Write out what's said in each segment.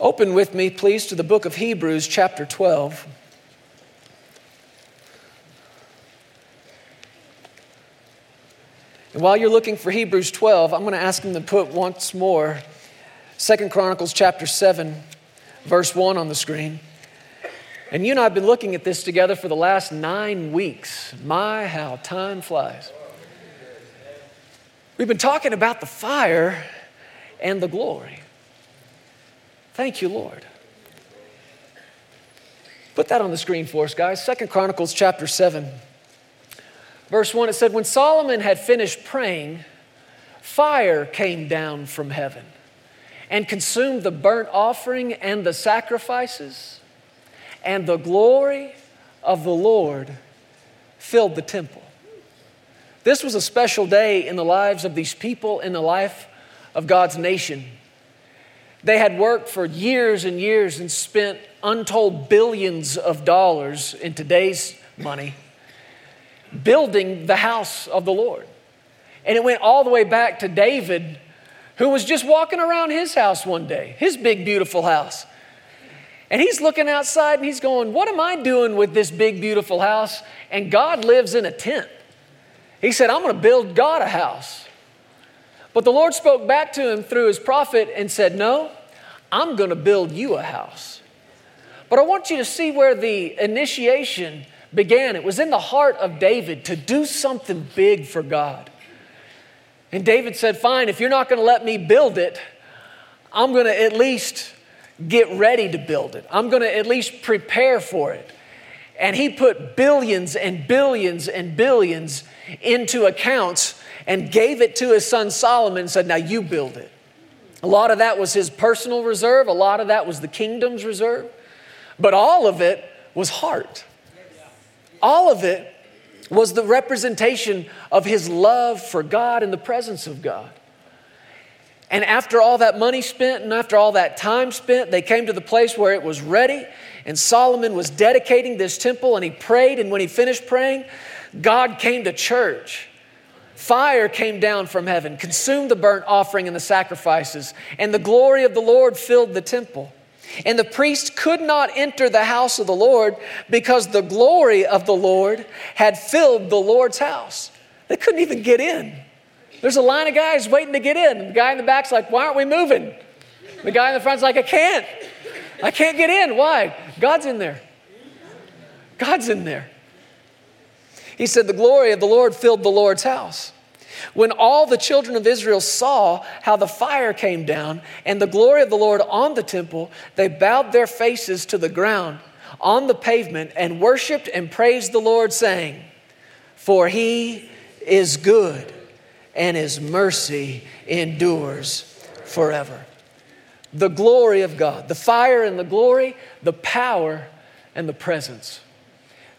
Open with me, please, to the book of Hebrews, chapter 12. And while you're looking for Hebrews 12, I'm going to ask him to put once more Second Chronicles chapter 7, verse 1 on the screen. And you and I have been looking at this together for the last nine weeks. My, how time flies. We've been talking about the fire and the glory. Thank you, Lord. Put that on the screen for us, guys. Second Chronicles chapter 7. Verse 1, it said, When Solomon had finished praying, fire came down from heaven and consumed the burnt offering and the sacrifices, and the glory of the Lord filled the temple. This was a special day in the lives of these people, in the life of God's nation. They had worked for years and years and spent untold billions of dollars in today's money building the house of the Lord. And it went all the way back to David, who was just walking around his house one day, his big, beautiful house. And he's looking outside and he's going, What am I doing with this big, beautiful house? And God lives in a tent. He said, I'm going to build God a house. But the Lord spoke back to him through his prophet and said, No, I'm going to build you a house. But I want you to see where the initiation began. It was in the heart of David to do something big for God. And David said, Fine, if you're not going to let me build it, I'm going to at least get ready to build it. I'm going to at least prepare for it. And he put billions and billions and billions into accounts and gave it to his son Solomon and said, Now you build it. A lot of that was his personal reserve, a lot of that was the kingdom's reserve, but all of it was heart. All of it was the representation of his love for God and the presence of God. And after all that money spent and after all that time spent, they came to the place where it was ready. And Solomon was dedicating this temple and he prayed. And when he finished praying, God came to church Fire came down from heaven, consumed the burnt offering and the sacrifices, and the glory of the Lord filled the temple. And the priest could not enter the house of the Lord because the glory of the Lord had filled the Lord's house. They couldn't even get in. There's a line of guys waiting to get in. The guy in the back's like, Why aren't we moving? The guy in the front's like, I can't. I can't get in. Why? God's in there. God's in there. He said, The glory of the Lord filled the Lord's house. When all the children of Israel saw how the fire came down and the glory of the Lord on the temple, they bowed their faces to the ground on the pavement and worshiped and praised the Lord, saying, For he is good and his mercy endures forever. The glory of God, the fire and the glory, the power and the presence.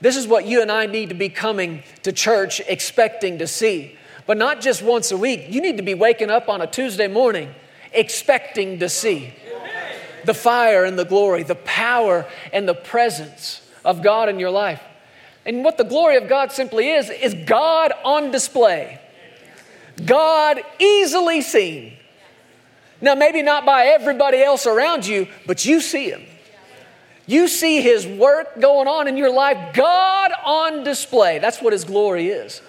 This is what you and I need to be coming to church expecting to see. But not just once a week. You need to be waking up on a Tuesday morning expecting to see the fire and the glory, the power and the presence of God in your life. And what the glory of God simply is, is God on display, God easily seen. Now, maybe not by everybody else around you, but you see Him. You see his work going on in your life, God on display. That's what his glory is.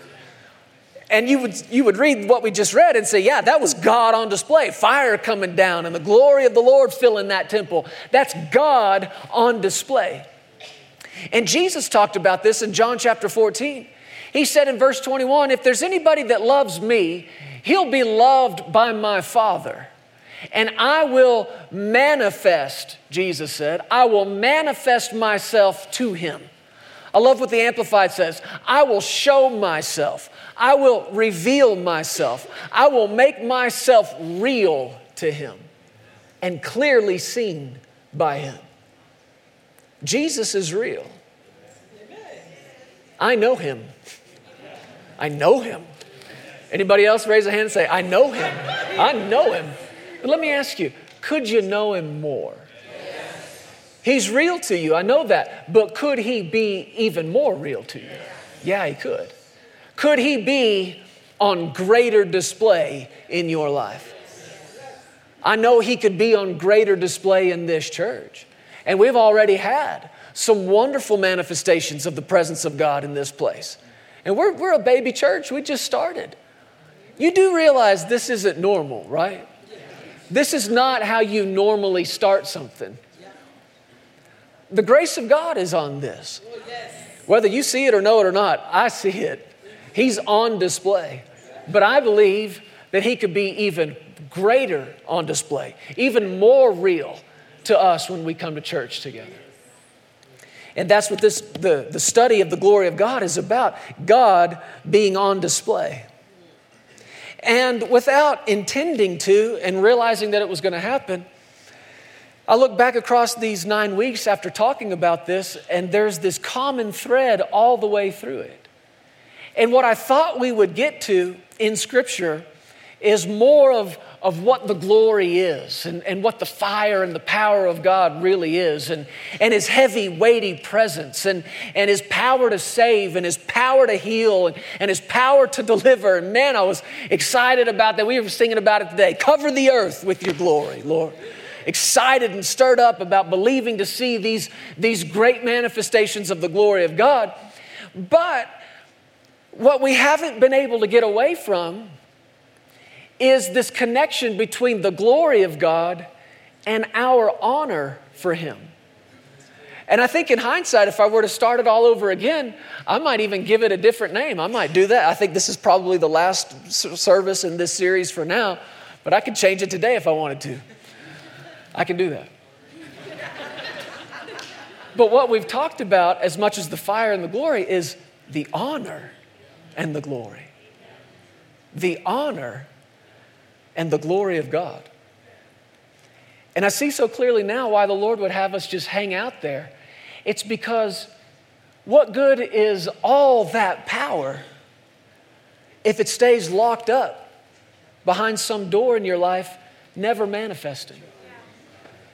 And you would, you would read what we just read and say, yeah, that was God on display. Fire coming down and the glory of the Lord filling that temple. That's God on display. And Jesus talked about this in John chapter 14. He said in verse 21 if there's anybody that loves me, he'll be loved by my Father. And I will manifest, Jesus said, I will manifest myself to him. I love what the Amplified says I will show myself, I will reveal myself, I will make myself real to him and clearly seen by him. Jesus is real. I know him. I know him. Anybody else raise a hand and say, I know him. I know him. But let me ask you could you know him more? He's real to you, I know that. But could he be even more real to you? Yeah, he could. Could he be on greater display in your life? I know He could be on greater display in this church. And we've already had some wonderful manifestations of the presence of God in this place. And we're, we're a baby church, we just started. You do realize this isn't normal, right? This is not how you normally start something. The grace of God is on this. Whether you see it or know it or not, I see it. He's on display. But I believe that He could be even greater on display, even more real to us when we come to church together. And that's what this, the, the study of the glory of God is about God being on display. And without intending to and realizing that it was going to happen, I look back across these nine weeks after talking about this, and there's this common thread all the way through it. And what I thought we would get to in Scripture is more of of what the glory is and, and what the fire and the power of God really is, and, and His heavy, weighty presence, and, and His power to save, and His power to heal, and, and His power to deliver. And man, I was excited about that. We were singing about it today. Cover the earth with your glory, Lord excited and stirred up about believing to see these, these great manifestations of the glory of God. But what we haven't been able to get away from is this connection between the glory of God and our honor for Him. And I think in hindsight, if I were to start it all over again, I might even give it a different name. I might do that. I think this is probably the last service in this series for now, but I could change it today if I wanted to. I can do that. but what we've talked about, as much as the fire and the glory, is the honor and the glory. The honor and the glory of God. And I see so clearly now why the Lord would have us just hang out there. It's because what good is all that power if it stays locked up behind some door in your life, never manifesting?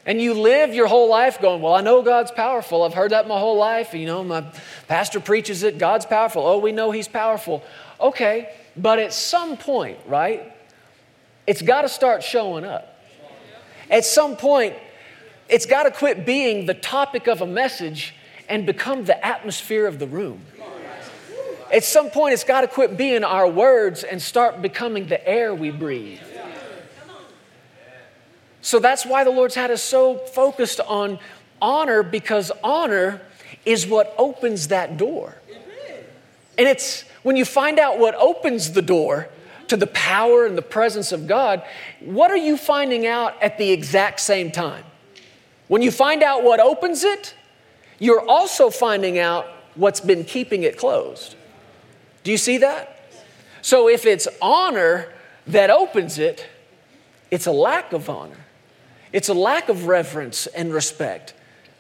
And you live your whole life going, Well, I know God's powerful. I've heard that my whole life. You know, my pastor preaches it. God's powerful. Oh, we know He's powerful. Okay, but at some point, right? It's got to start showing up. At some point, it's got to quit being the topic of a message and become the atmosphere of the room. At some point, it's got to quit being our words and start becoming the air we breathe. So that's why the Lord's had us so focused on honor because honor is what opens that door. And it's when you find out what opens the door, to the power and the presence of God, what are you finding out at the exact same time? When you find out what opens it, you're also finding out what's been keeping it closed. Do you see that? So if it's honor that opens it, it's a lack of honor. It's a lack of reverence and respect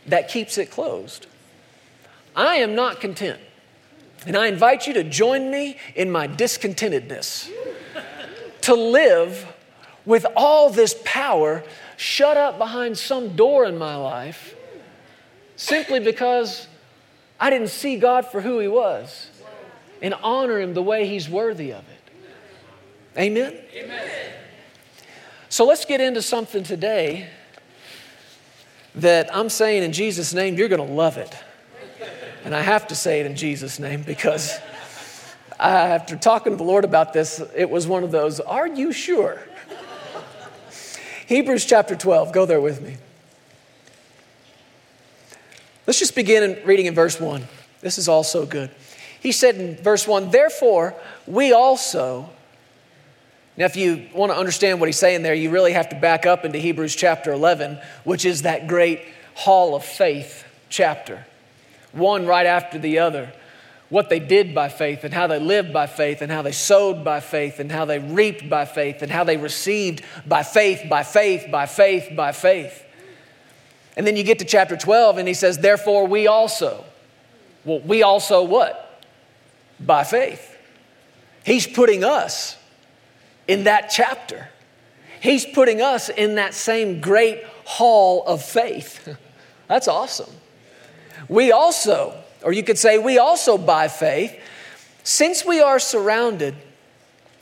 that keeps it closed. I am not content. And I invite you to join me in my discontentedness to live with all this power shut up behind some door in my life simply because I didn't see God for who He was and honor Him the way He's worthy of it. Amen? Amen. So let's get into something today that I'm saying in Jesus' name, you're going to love it. And I have to say it in Jesus' name because after talking to the Lord about this, it was one of those, are you sure? Hebrews chapter 12, go there with me. Let's just begin in reading in verse 1. This is all so good. He said in verse 1, Therefore, we also. Now, if you want to understand what he's saying there, you really have to back up into Hebrews chapter 11, which is that great hall of faith chapter, one right after the other what they did by faith and how they lived by faith and how they sowed by faith and how they reaped by faith and how they received by faith, by faith, by faith, by faith. And then you get to chapter 12 and he says, Therefore, we also. Well, we also what? By faith. He's putting us in that chapter. He's putting us in that same great hall of faith. That's awesome. We also or you could say, we also by faith, since we are surrounded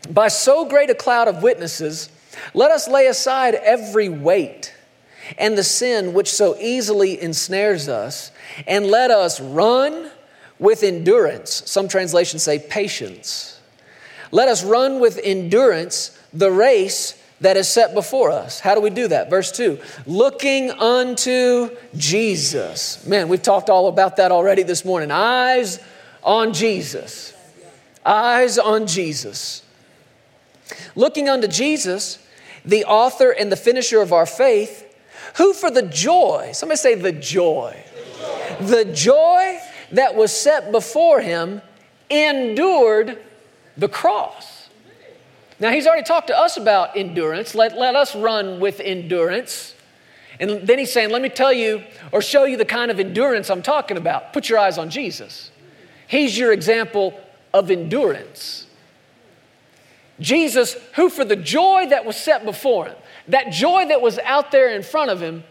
by so great a cloud of witnesses, Let us lay aside every weight and the sin which so easily ensnares us, and let us run with endurance. Some translations say patience. Let us run with endurance the race that is set before us. How do we do that? Verse 2 looking unto Jesus. Man, we've talked all about that already this morning. Eyes on Jesus. Eyes on Jesus. Looking unto Jesus, the author and the finisher of our faith, who for the joy, somebody say the joy, the joy that was set before him endured the cross. Now, he's already talked to us about endurance. Let, let us run with endurance. And then he's saying, Let me tell you or show you the kind of endurance I'm talking about. Put your eyes on Jesus. He's your example of endurance. Jesus, who for the joy that was set before him, that joy that was out there in front of him,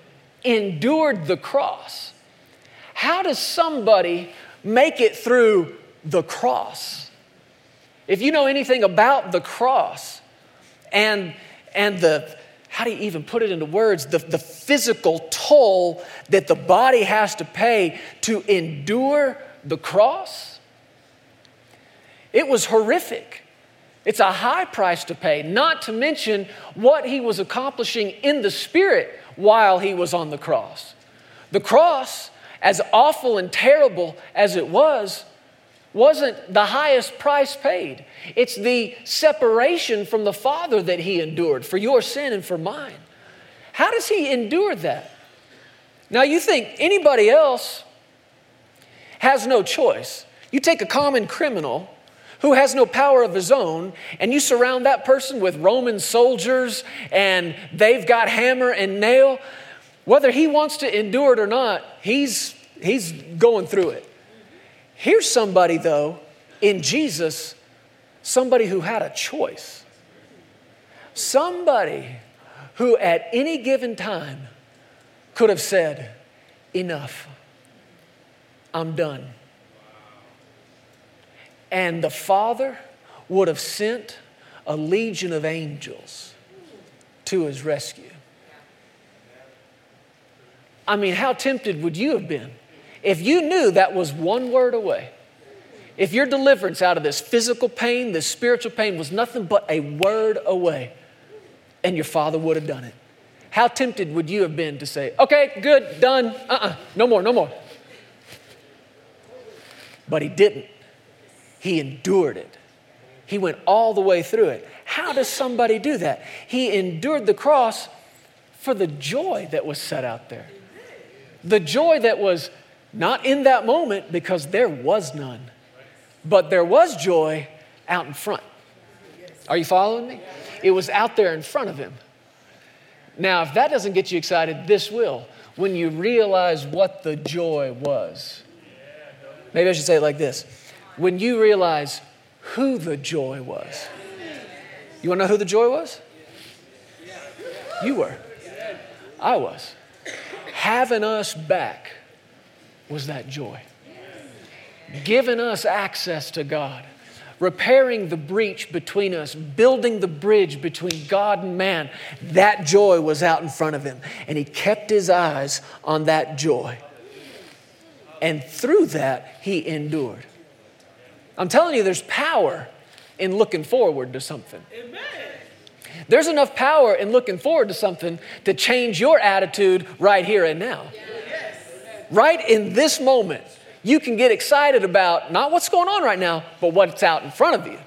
endured the cross. How does somebody make it through the cross? If you know anything about the cross and, and the, how do you even put it into words, the, the physical toll that the body has to pay to endure the cross, it was horrific. It's a high price to pay, not to mention what he was accomplishing in the spirit while he was on the cross. The cross, as awful and terrible as it was, wasn't the highest price paid. It's the separation from the Father that he endured for your sin and for mine. How does he endure that? Now, you think anybody else has no choice. You take a common criminal who has no power of his own, and you surround that person with Roman soldiers and they've got hammer and nail, whether he wants to endure it or not, he's, he's going through it. Here's somebody, though, in Jesus, somebody who had a choice. Somebody who at any given time could have said, Enough, I'm done and the Father would have sent a legion of angels to his rescue. I mean, how tempted would you have been if you knew that was one word away? If your deliverance out of this physical pain, this spiritual pain, was nothing but a word away, and your father would have done it. How tempted would you have been to say, okay, good, done, uh uh-uh, uh, no more, no more? But he didn't. He endured it. He went all the way through it. How does somebody do that? He endured the cross for the joy that was set out there. The joy that was not in that moment because there was none, but there was joy out in front. Are you following me? It was out there in front of him. Now, if that doesn't get you excited, this will when you realize what the joy was. Maybe I should say it like this when you realize who the joy was. You want to know who the joy was? You were. I was. Having us back was that joy. Giving us access to God, repairing the breach between us, building the bridge between God and man. That joy was out in front of him, and he kept his eyes on that joy. And through that, he endured. I'm telling you, there's power in looking forward to something. Amen. There's enough power in looking forward to something to change your attitude right here and now. Yes. Right in this moment, you can get excited about not what's going on right now, but what's out in front of you.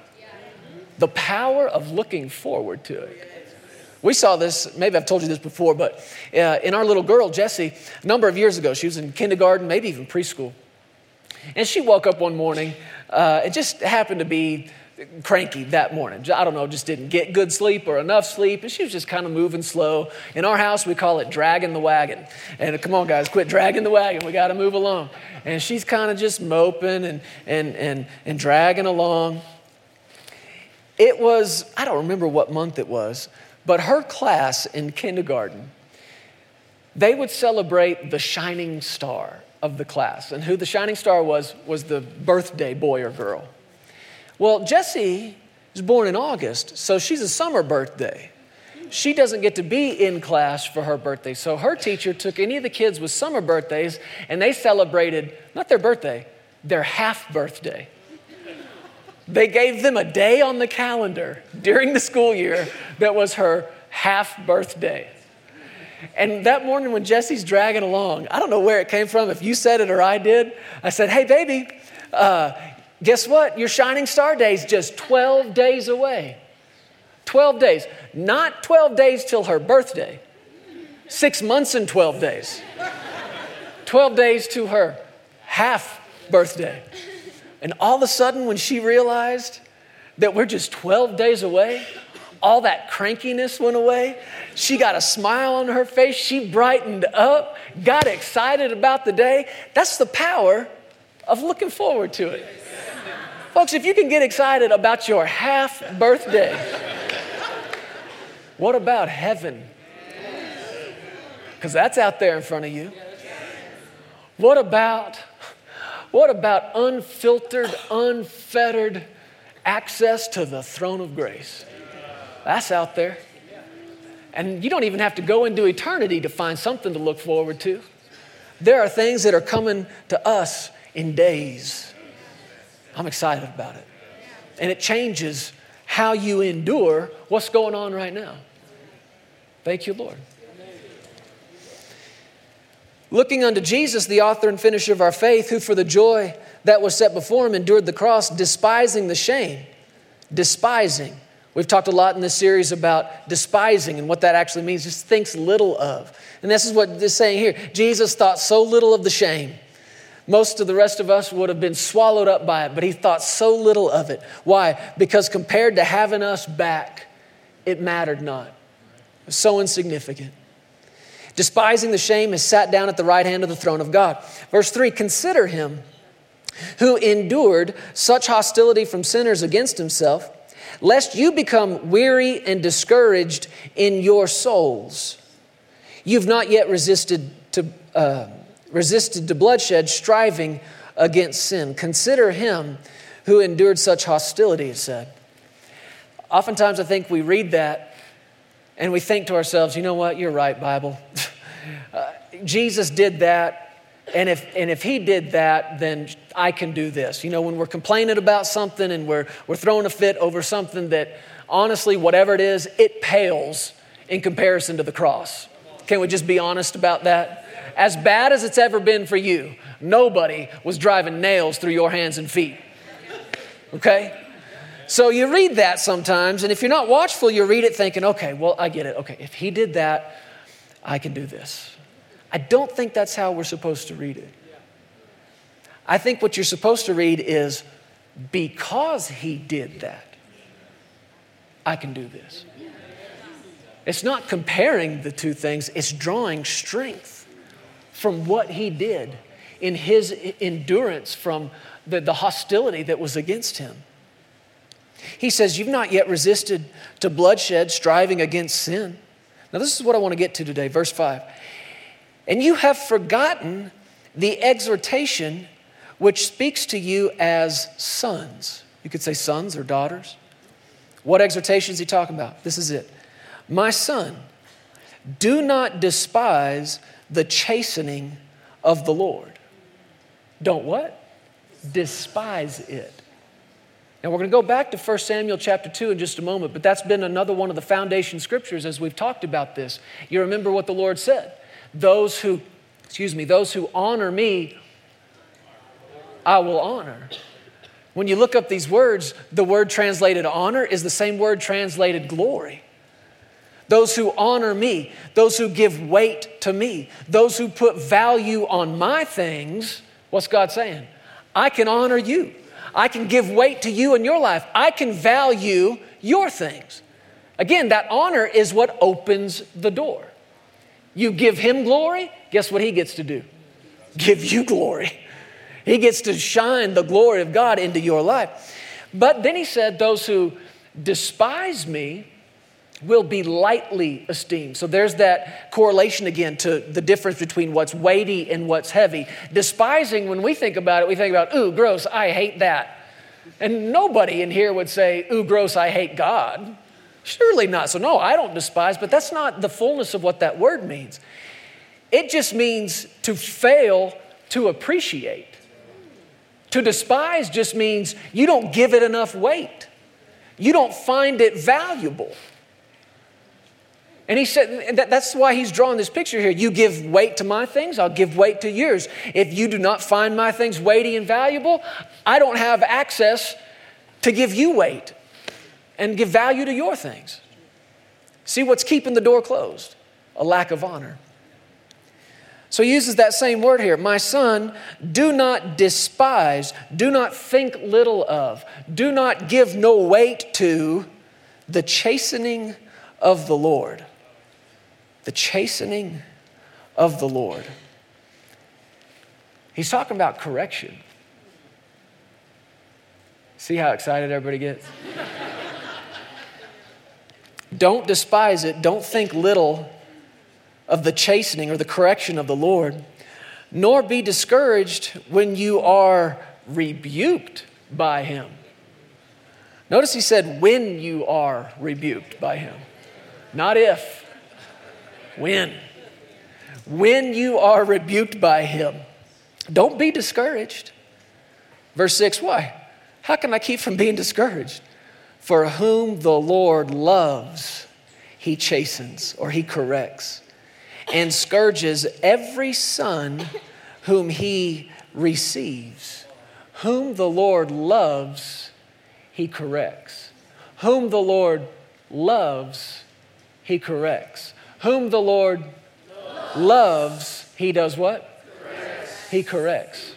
The power of looking forward to it. We saw this, maybe I've told you this before, but uh, in our little girl, Jessie, a number of years ago, she was in kindergarten, maybe even preschool. And she woke up one morning uh, it just happened to be cranky that morning. I don't know, just didn't get good sleep or enough sleep, and she was just kind of moving slow. In our house, we call it dragging the wagon. And come on, guys, quit dragging the wagon. We got to move along. And she's kind of just moping and, and, and, and dragging along. It was, I don't remember what month it was, but her class in kindergarten, they would celebrate the shining star of the class. And who the shining star was, was the birthday boy or girl. Well, Jesse was born in August, so she's a summer birthday. she doesn't get to be in class for her birthday. So her teacher took any of the kids with summer birthdays and they celebrated not their birthday, their half birthday. They gave them a day on the calendar during the school year that was her half birthday. And that morning when Jesse's dragging along, I don't know where it came from, if you said it or I did, I said, Hey, baby, uh, guess what? Your shining star day is just 12 days away. 12 days. Not 12 days till her birthday, six months and 12 days. 12 days to her half birthday. And all of a sudden, when she realized that we're just 12 days away, all that crankiness went away. She got a smile on her face. She brightened up, got excited about the day. That's the power of looking forward to it. Folks, if you can get excited about your half birthday, what about heaven? Because that's out there in front of you. What about what about unfiltered, unfettered access to the throne of grace? That's out there. And you don't even have to go into eternity to find something to look forward to. There are things that are coming to us in days. I'm excited about it. And it changes how you endure what's going on right now. Thank you, Lord. Looking unto Jesus, the author and finisher of our faith, who for the joy that was set before him endured the cross, despising the shame. Despising. We've talked a lot in this series about despising and what that actually means, just thinks little of. And this is what this saying here. Jesus thought so little of the shame. Most of the rest of us would have been swallowed up by it, but he thought so little of it. Why? Because compared to having us back, it mattered not. It was so insignificant. Despising the shame, has sat down at the right hand of the throne of God. Verse 3 Consider him who endured such hostility from sinners against himself, lest you become weary and discouraged in your souls. You've not yet resisted to, uh, resisted to bloodshed, striving against sin. Consider him who endured such hostility, it said. Oftentimes, I think we read that and we think to ourselves, you know what, you're right, Bible. uh, Jesus did that, and if, and if he did that, then I can do this. You know, when we're complaining about something and we're, we're throwing a fit over something that, honestly, whatever it is, it pales in comparison to the cross. Can we just be honest about that? As bad as it's ever been for you, nobody was driving nails through your hands and feet. Okay? So you read that sometimes, and if you're not watchful, you read it thinking, okay, well, I get it. Okay, if he did that, I can do this. I don't think that's how we're supposed to read it. I think what you're supposed to read is, because he did that, I can do this. It's not comparing the two things, it's drawing strength from what he did in his endurance from the, the hostility that was against him. He says, You've not yet resisted to bloodshed, striving against sin. Now, this is what I want to get to today, verse 5. And you have forgotten the exhortation which speaks to you as sons. You could say sons or daughters. What exhortation is he talking about? This is it. My son, do not despise the chastening of the Lord. Don't what? Despise it. Now we're going to go back to 1 Samuel chapter 2 in just a moment, but that's been another one of the foundation scriptures as we've talked about this. You remember what the Lord said. Those who, excuse me, those who honor me, I will honor. When you look up these words, the word translated honor is the same word translated glory. Those who honor me, those who give weight to me, those who put value on my things, what's God saying? I can honor you. I can give weight to you in your life. I can value your things. Again, that honor is what opens the door. You give him glory, guess what he gets to do? Give you glory. He gets to shine the glory of God into your life. But then he said, Those who despise me will be lightly esteemed. So there's that correlation again to the difference between what's weighty and what's heavy. Despising, when we think about it, we think about, ooh, gross, I hate that. And nobody in here would say, ooh, gross, I hate God. Surely not. So, no, I don't despise, but that's not the fullness of what that word means. It just means to fail to appreciate. To despise just means you don't give it enough weight, you don't find it valuable. And he said, that's why he's drawing this picture here. You give weight to my things, I'll give weight to yours. If you do not find my things weighty and valuable, I don't have access to give you weight and give value to your things. See what's keeping the door closed? A lack of honor. So he uses that same word here. My son, do not despise, do not think little of, do not give no weight to the chastening of the Lord. The chastening of the Lord. He's talking about correction. See how excited everybody gets? don't despise it, don't think little of the chastening or the correction of the Lord, nor be discouraged when you are rebuked by him. Notice he said, when you are rebuked by him, not if, when. When you are rebuked by him, don't be discouraged. Verse 6 why? How can I keep from being discouraged? For whom the Lord loves, he chastens or he corrects and scourges every son whom he receives. Whom the Lord loves, he corrects. Whom the Lord loves, he corrects. Whom the Lord loves, he does what? Corrects. He corrects.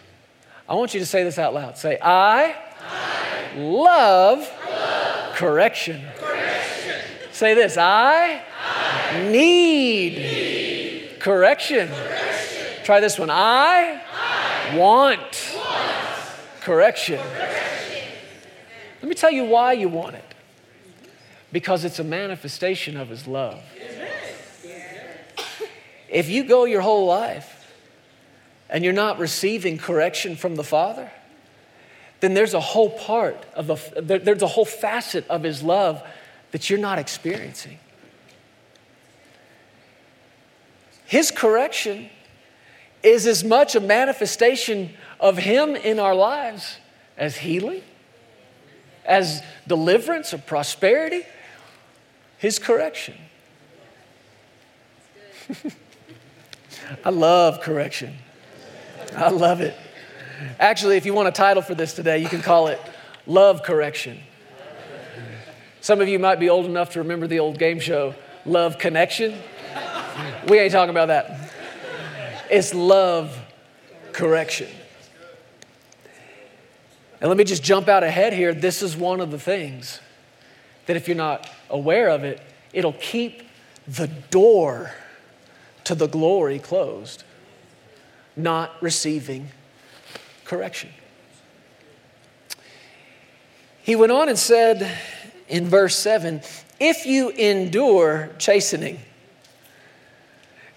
I want you to say this out loud. Say, I, I love, love correction. correction. Say this, I, I need, need Correction. Correction. Try this one. I, I want, want. Correction. Correction. Let me tell you why you want it. Because it's a manifestation of His love. If you go your whole life and you're not receiving correction from the Father, then there's a whole part of a, there's a whole facet of His love that you're not experiencing. His correction is as much a manifestation of Him in our lives as healing, as deliverance or prosperity. His correction. I love correction. I love it. Actually, if you want a title for this today, you can call it Love Correction. Some of you might be old enough to remember the old game show, Love Connection. We ain't talking about that. It's love correction. And let me just jump out ahead here. This is one of the things that if you're not aware of it, it'll keep the door to the glory closed, not receiving correction. He went on and said in verse 7 if you endure chastening,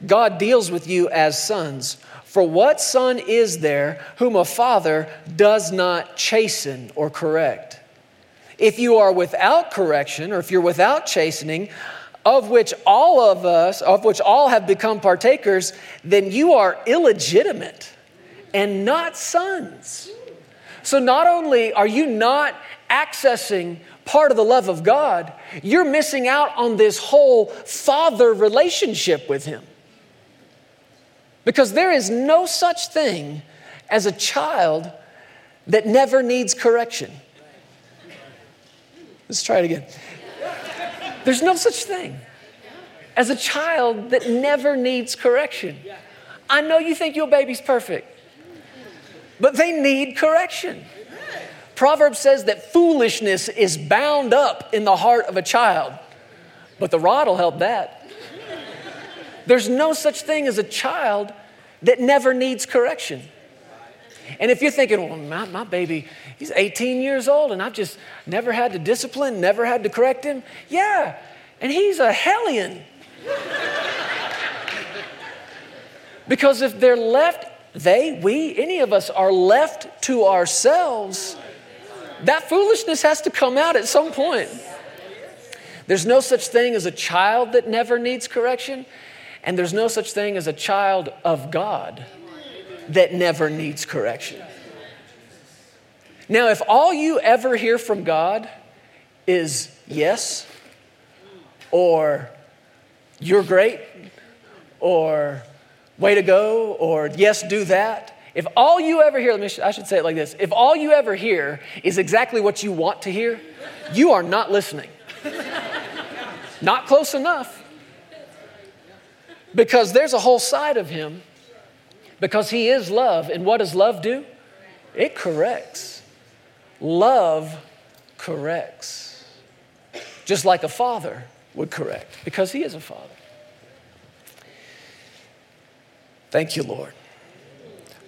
God deals with you as sons. For what son is there whom a father does not chasten or correct? If you are without correction, or if you're without chastening, of which all of us, of which all have become partakers, then you are illegitimate and not sons. So not only are you not accessing part of the love of God, you're missing out on this whole father relationship with Him. Because there is no such thing as a child that never needs correction. Let's try it again. There's no such thing as a child that never needs correction. I know you think your baby's perfect, but they need correction. Proverbs says that foolishness is bound up in the heart of a child, but the rod will help that. There's no such thing as a child that never needs correction. And if you're thinking, well, my, my, baby, he's 18 years old and I've just never had to discipline, never had to correct him. Yeah, and he's a hellion. because if they're left, they, we, any of us are left to ourselves, that foolishness has to come out at some point. There's no such thing as a child that never needs correction, and there's no such thing as a child of God that never needs correction. Now, if all you ever hear from God is yes, or you're great, or way to go, or yes, do that, if all you ever hear, me, I should say it like this if all you ever hear is exactly what you want to hear, you are not listening. not close enough. Because there's a whole side of him, because he is love. And what does love do? It corrects. Love corrects, just like a father would correct, because he is a father. Thank you, Lord.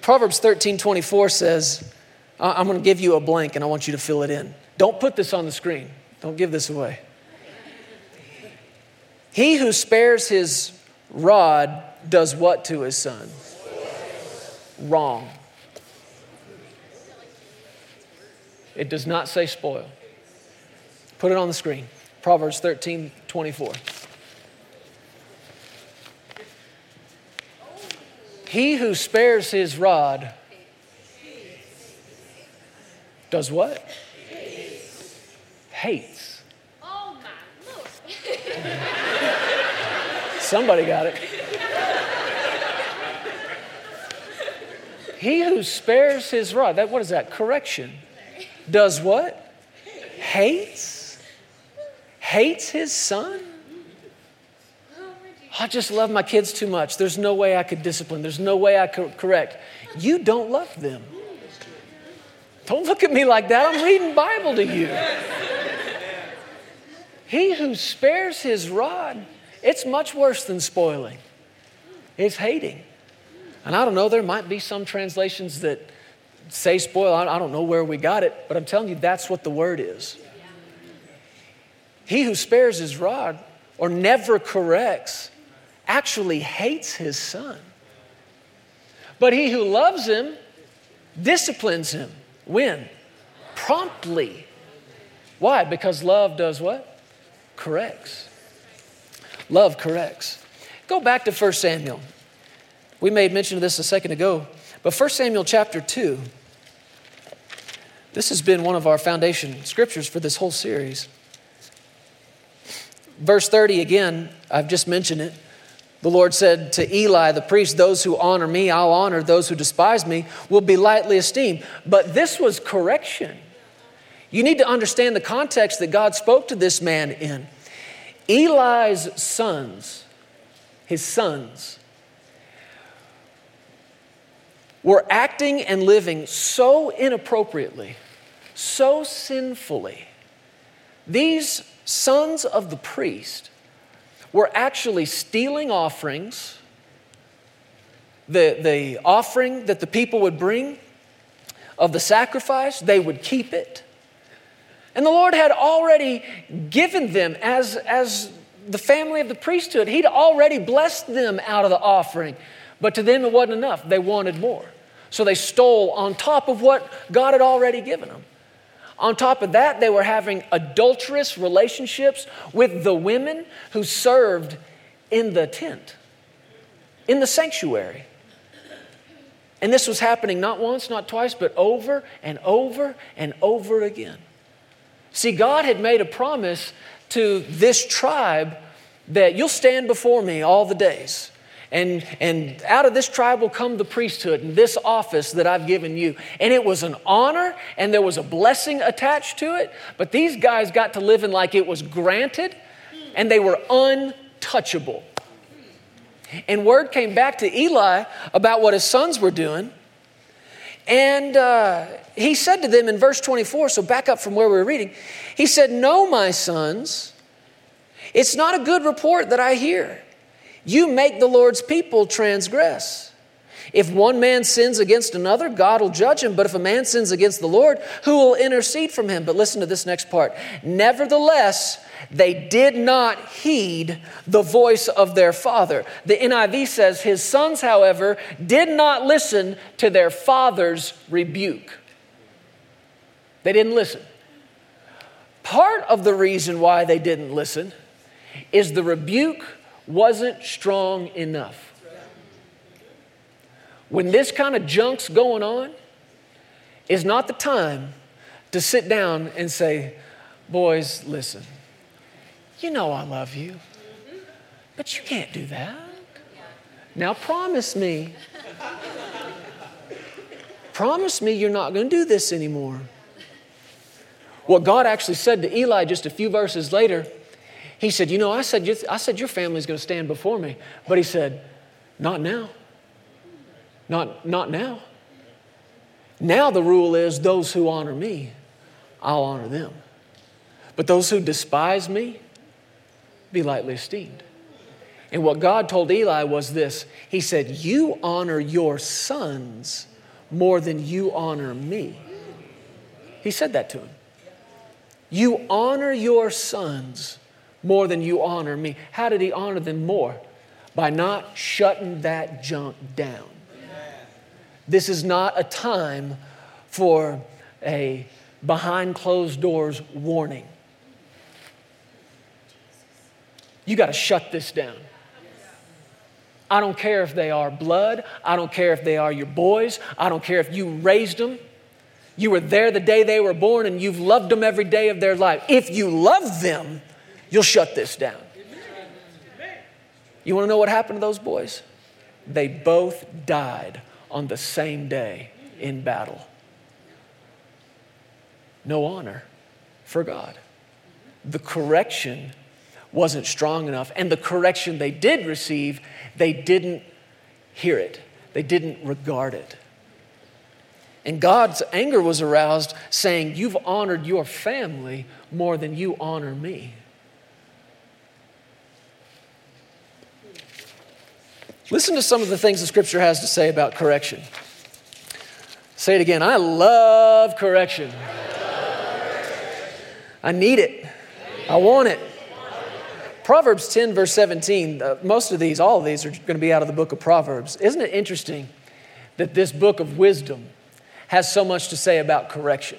Proverbs 13 24 says, I'm going to give you a blank and I want you to fill it in. Don't put this on the screen, don't give this away. He who spares his rod does what to his son? Wrong. It does not say spoil. Put it on the screen. Proverbs 13 24. He who spares his rod does what? Hates. Oh. Somebody got it. He who spares his rod, that what is that? Correction does what? Hates? Hates his son? I just love my kids too much. There's no way I could discipline. There's no way I could correct. You don't love them. Don't look at me like that. I'm reading Bible to you. He who spares his rod, it's much worse than spoiling. It's hating. And I don't know, there might be some translations that say spoil. I don't know where we got it, but I'm telling you, that's what the word is. He who spares his rod or never corrects actually hates his son. But he who loves him disciplines him. When? Promptly. Why? Because love does what? Corrects. Love corrects. Go back to 1 Samuel. We made mention of this a second ago. But 1 Samuel chapter 2, this has been one of our foundation scriptures for this whole series. Verse 30 again, I've just mentioned it. The Lord said to Eli, the priest, Those who honor me, I'll honor. Those who despise me will be lightly esteemed. But this was correction. You need to understand the context that God spoke to this man in. Eli's sons, his sons, were acting and living so inappropriately, so sinfully. These sons of the priest were actually stealing offerings, the, the offering that the people would bring of the sacrifice, they would keep it. And the Lord had already given them as, as the family of the priesthood, He'd already blessed them out of the offering. But to them, it wasn't enough. They wanted more. So they stole on top of what God had already given them. On top of that, they were having adulterous relationships with the women who served in the tent, in the sanctuary. And this was happening not once, not twice, but over and over and over again. See, God had made a promise to this tribe that you'll stand before me all the days. And, and out of this tribe will come the priesthood and this office that I've given you. And it was an honor and there was a blessing attached to it. But these guys got to live in like it was granted and they were untouchable. And word came back to Eli about what his sons were doing. And uh, he said to them in verse 24, so back up from where we were reading, he said, No, my sons, it's not a good report that I hear. You make the Lord's people transgress. If one man sins against another, God will judge him. But if a man sins against the Lord, who will intercede from him? But listen to this next part. Nevertheless, they did not heed the voice of their father. The NIV says, His sons, however, did not listen to their father's rebuke. They didn't listen. Part of the reason why they didn't listen is the rebuke wasn't strong enough. When this kind of junk's going on, is not the time to sit down and say, Boys, listen, you know I love you, but you can't do that. Now promise me, promise me you're not going to do this anymore. What God actually said to Eli just a few verses later, he said, You know, I said, I said your family's going to stand before me. But he said, Not now. Not, not now. Now the rule is those who honor me, I'll honor them. But those who despise me, be lightly esteemed. And what God told Eli was this He said, You honor your sons more than you honor me. He said that to him. You honor your sons more than you honor me. How did he honor them more? By not shutting that junk down. This is not a time for a behind closed doors warning. You got to shut this down. I don't care if they are blood. I don't care if they are your boys. I don't care if you raised them. You were there the day they were born and you've loved them every day of their life. If you love them, you'll shut this down. You want to know what happened to those boys? They both died on the same day in battle. No honor for God. The correction wasn't strong enough, and the correction they did receive, they didn't hear it, they didn't regard it. And God's anger was aroused, saying, You've honored your family more than you honor me. Listen to some of the things the scripture has to say about correction. Say it again I love correction. I need it. I want it. Proverbs 10, verse 17, uh, most of these, all of these are going to be out of the book of Proverbs. Isn't it interesting that this book of wisdom has so much to say about correction.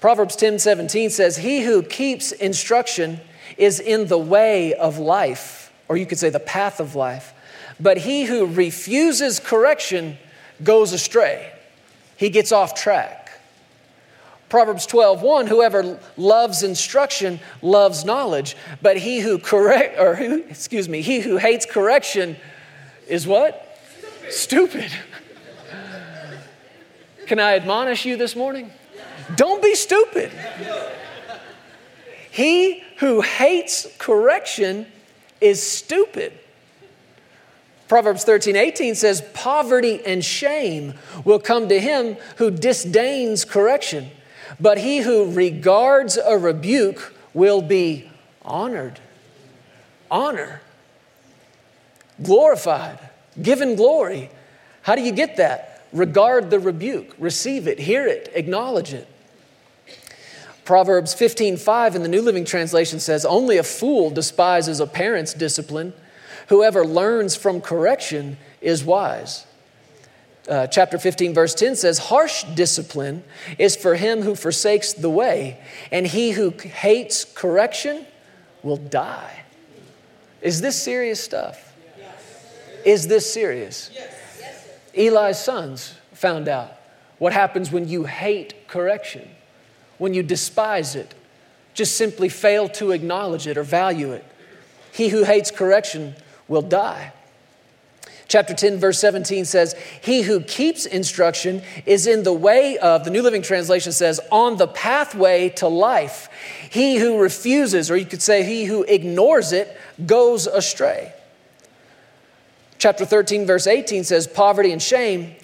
Proverbs 10 17 says, He who keeps instruction is in the way of life, or you could say the path of life. But he who refuses correction goes astray. He gets off track. Proverbs 12, 1, whoever loves instruction loves knowledge, but he who correct, or who, excuse me, he who hates correction is what? Stupid. Stupid. Can I admonish you this morning? Don't be stupid. He who hates correction is stupid. Proverbs 13, 18 says, Poverty and shame will come to him who disdains correction, but he who regards a rebuke will be honored. Honor, glorified, given glory. How do you get that? regard the rebuke, receive it, hear it, acknowledge it. Proverbs 15:5 in the New Living Translation says, "Only a fool despises a parent's discipline. Whoever learns from correction is wise." Uh, chapter 15, verse 10 says, Harsh discipline is for him who forsakes the way, and he who hates correction will die. Is this serious stuff? Yes. Is this serious? Yes. Eli's sons found out what happens when you hate correction, when you despise it, just simply fail to acknowledge it or value it. He who hates correction will die. Chapter 10, verse 17 says, He who keeps instruction is in the way of, the New Living Translation says, on the pathway to life. He who refuses, or you could say, he who ignores it, goes astray. Chapter 13, verse 18 says, Poverty and shame,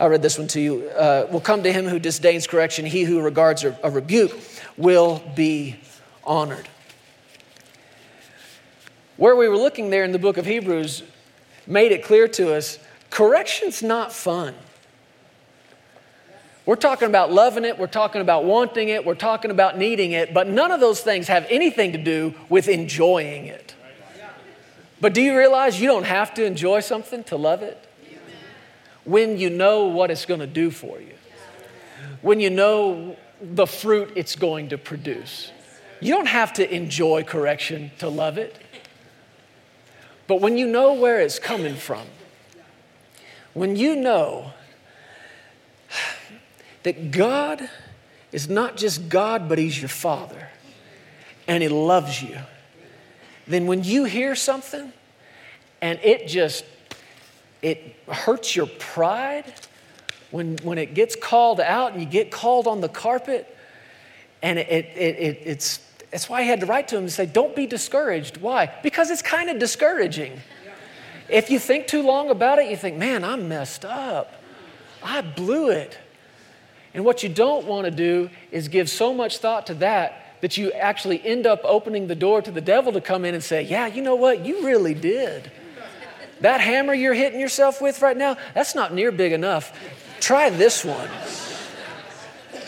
I read this one to you, uh, will come to him who disdains correction. He who regards a, a rebuke will be honored. Where we were looking there in the book of Hebrews made it clear to us correction's not fun. We're talking about loving it, we're talking about wanting it, we're talking about needing it, but none of those things have anything to do with enjoying it. But do you realize you don't have to enjoy something to love it? When you know what it's going to do for you, when you know the fruit it's going to produce. You don't have to enjoy correction to love it. But when you know where it's coming from, when you know that God is not just God, but He's your Father, and He loves you, then when you hear something and it just it hurts your pride when, when it gets called out and you get called on the carpet and it, it, it, it's that's why I had to write to him and say, Don't be discouraged. Why? Because it's kind of discouraging. If you think too long about it, you think, Man, I'm messed up. I blew it. And what you don't want to do is give so much thought to that that you actually end up opening the door to the devil to come in and say, Yeah, you know what? You really did. That hammer you're hitting yourself with right now, that's not near big enough. Try this one.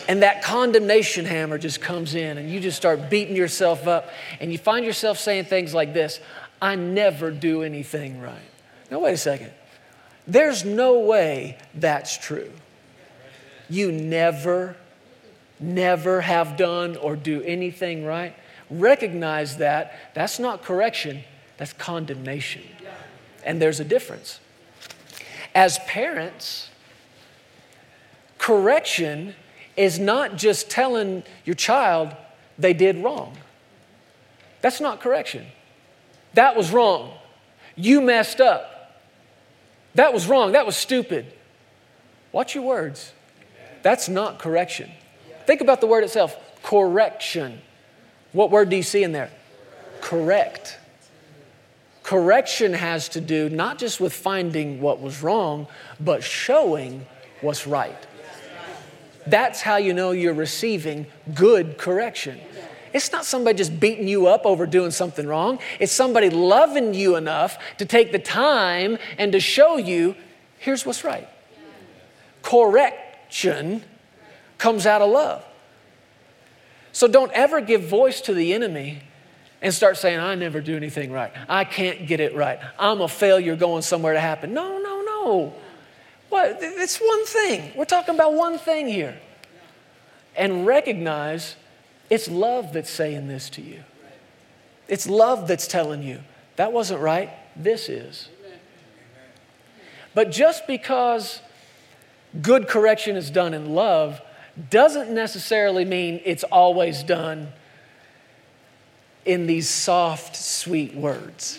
And that condemnation hammer just comes in, and you just start beating yourself up, and you find yourself saying things like this I never do anything right. Now, wait a second. There's no way that's true. You never, never have done or do anything right. Recognize that. That's not correction, that's condemnation. And there's a difference. As parents, correction is not just telling your child they did wrong. That's not correction. That was wrong. You messed up. That was wrong. That was stupid. Watch your words. That's not correction. Think about the word itself correction. What word do you see in there? Correct. Correction has to do not just with finding what was wrong, but showing what's right. That's how you know you're receiving good correction. It's not somebody just beating you up over doing something wrong. It's somebody loving you enough to take the time and to show you here's what's right. Correction comes out of love. So don't ever give voice to the enemy and start saying, I never do anything right. I can't get it right. I'm a failure going somewhere to happen. No, no, no. What? It's one thing. We're talking about one thing here. And recognize it's love that's saying this to you. It's love that's telling you that wasn't right, this is. But just because good correction is done in love doesn't necessarily mean it's always done in these soft, sweet words.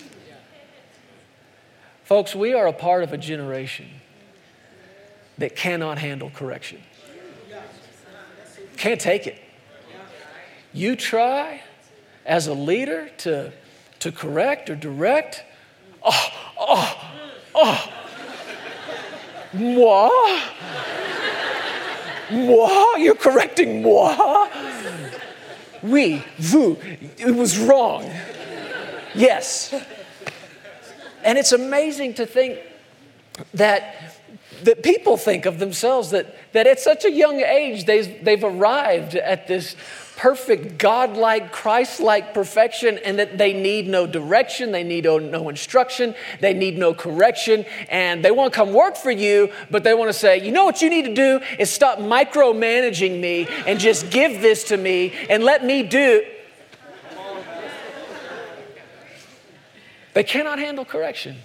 Folks, we are a part of a generation that cannot handle correction. Can't take it. You try as a leader to, to correct or direct. Oh, oh, oh. Moi? Moi? You're correcting moi? Oui, vous. It was wrong. Yes. And it's amazing to think that that people think of themselves that, that at such a young age they've, they've arrived at this perfect, godlike, Christ like perfection, and that they need no direction, they need no, instruction, they need no correction, and they want to come work for you, but they want to say, you know what you need to do is stop micromanaging me and just give this to me and let me do. They cannot handle correction.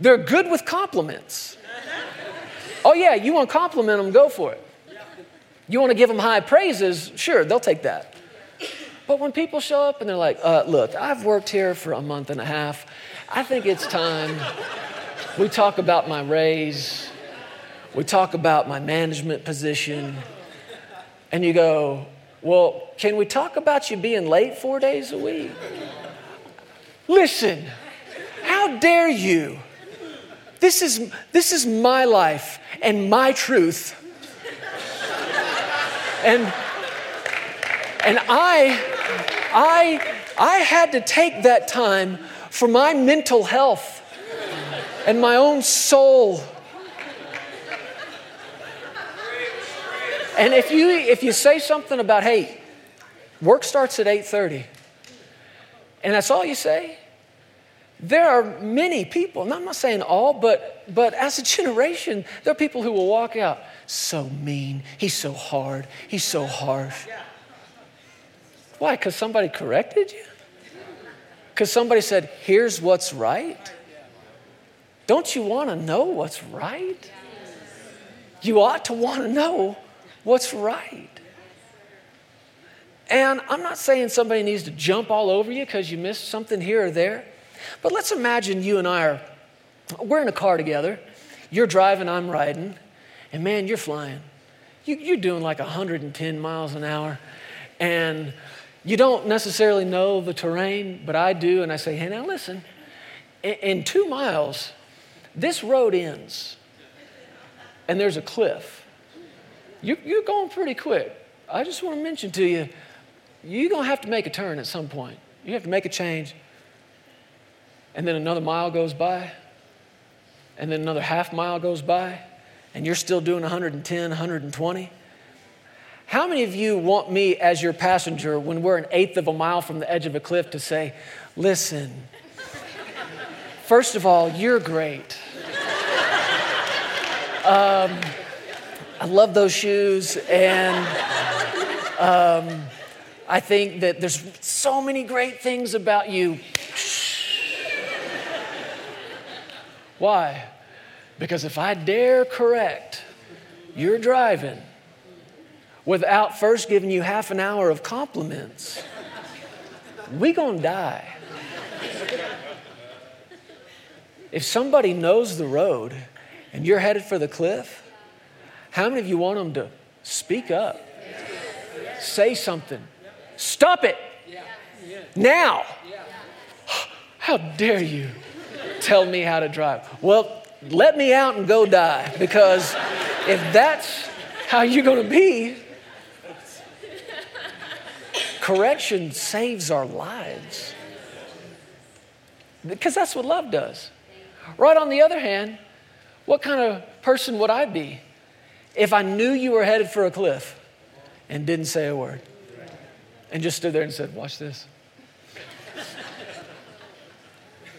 They're good with compliments. Oh, yeah, you want to compliment them, go for it. You want to give them high praises, sure, they'll take that. But when people show up and they're like, uh, look, I've worked here for a month and a half. I think it's time we talk about my raise, we talk about my management position, and you go, well, can we talk about you being late four days a week? Listen, how dare you? This is, this is my life and my truth. And, and I, I, I had to take that time for my mental health and my own soul. And if you, if you say something about, hey, work starts at 8.30, and that's all you say, there are many people, and I'm not saying all, but, but as a generation, there are people who will walk out so mean, he's so hard, he's so harsh. Why? Because somebody corrected you? Because somebody said, here's what's right? Don't you want to know what's right? You ought to want to know what's right. And I'm not saying somebody needs to jump all over you because you missed something here or there. But let's imagine you and I are, we're in a car together. You're driving, I'm riding, and man, you're flying. You, are doing like 110 miles an hour, and you don't necessarily know the terrain, but I do, and I say, hey, now listen, in, in two miles, this road ends, and there's a cliff. You, you're going pretty quick. I just want to mention to you, you're going to have to make a turn at some point. You have to make a change and then another mile goes by, and then another half mile goes by, and you're still doing 110, 120. How many of you want me as your passenger when we're an eighth of a mile from the edge of a cliff to say, listen, first of all, you're great. Um, I love those shoes, and um, I think that there's so many great things about you. Why? Because if I dare correct your driving without first giving you half an hour of compliments, we gonna die. If somebody knows the road and you're headed for the cliff, how many of you want them to speak up? Say something. Stop it. Now. How dare you? tell me how to drive. Well, let me out and go die because if that's how you're going to be, correction saves our lives. Because that's what love does. Right on the other hand, what kind of person would I be if I knew you were headed for a cliff and didn't say a word and just stood there and said, Watch this?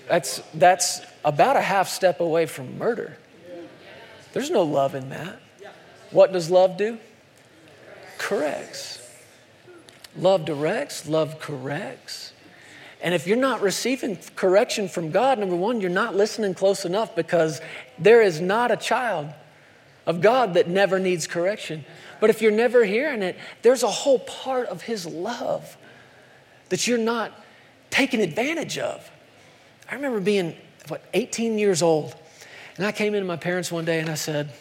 That's, that's about a half step away from murder. There's no love in that. What does love do? Corrects. Love directs, love corrects. And if you're not receiving correction from God, number one, you're not listening close enough because there is not a child of God that never needs correction. But if you're never hearing it, there's a whole part of His love that you're not taking advantage of. I remember being, what, 18 years old. And I came into my parents one day and I said,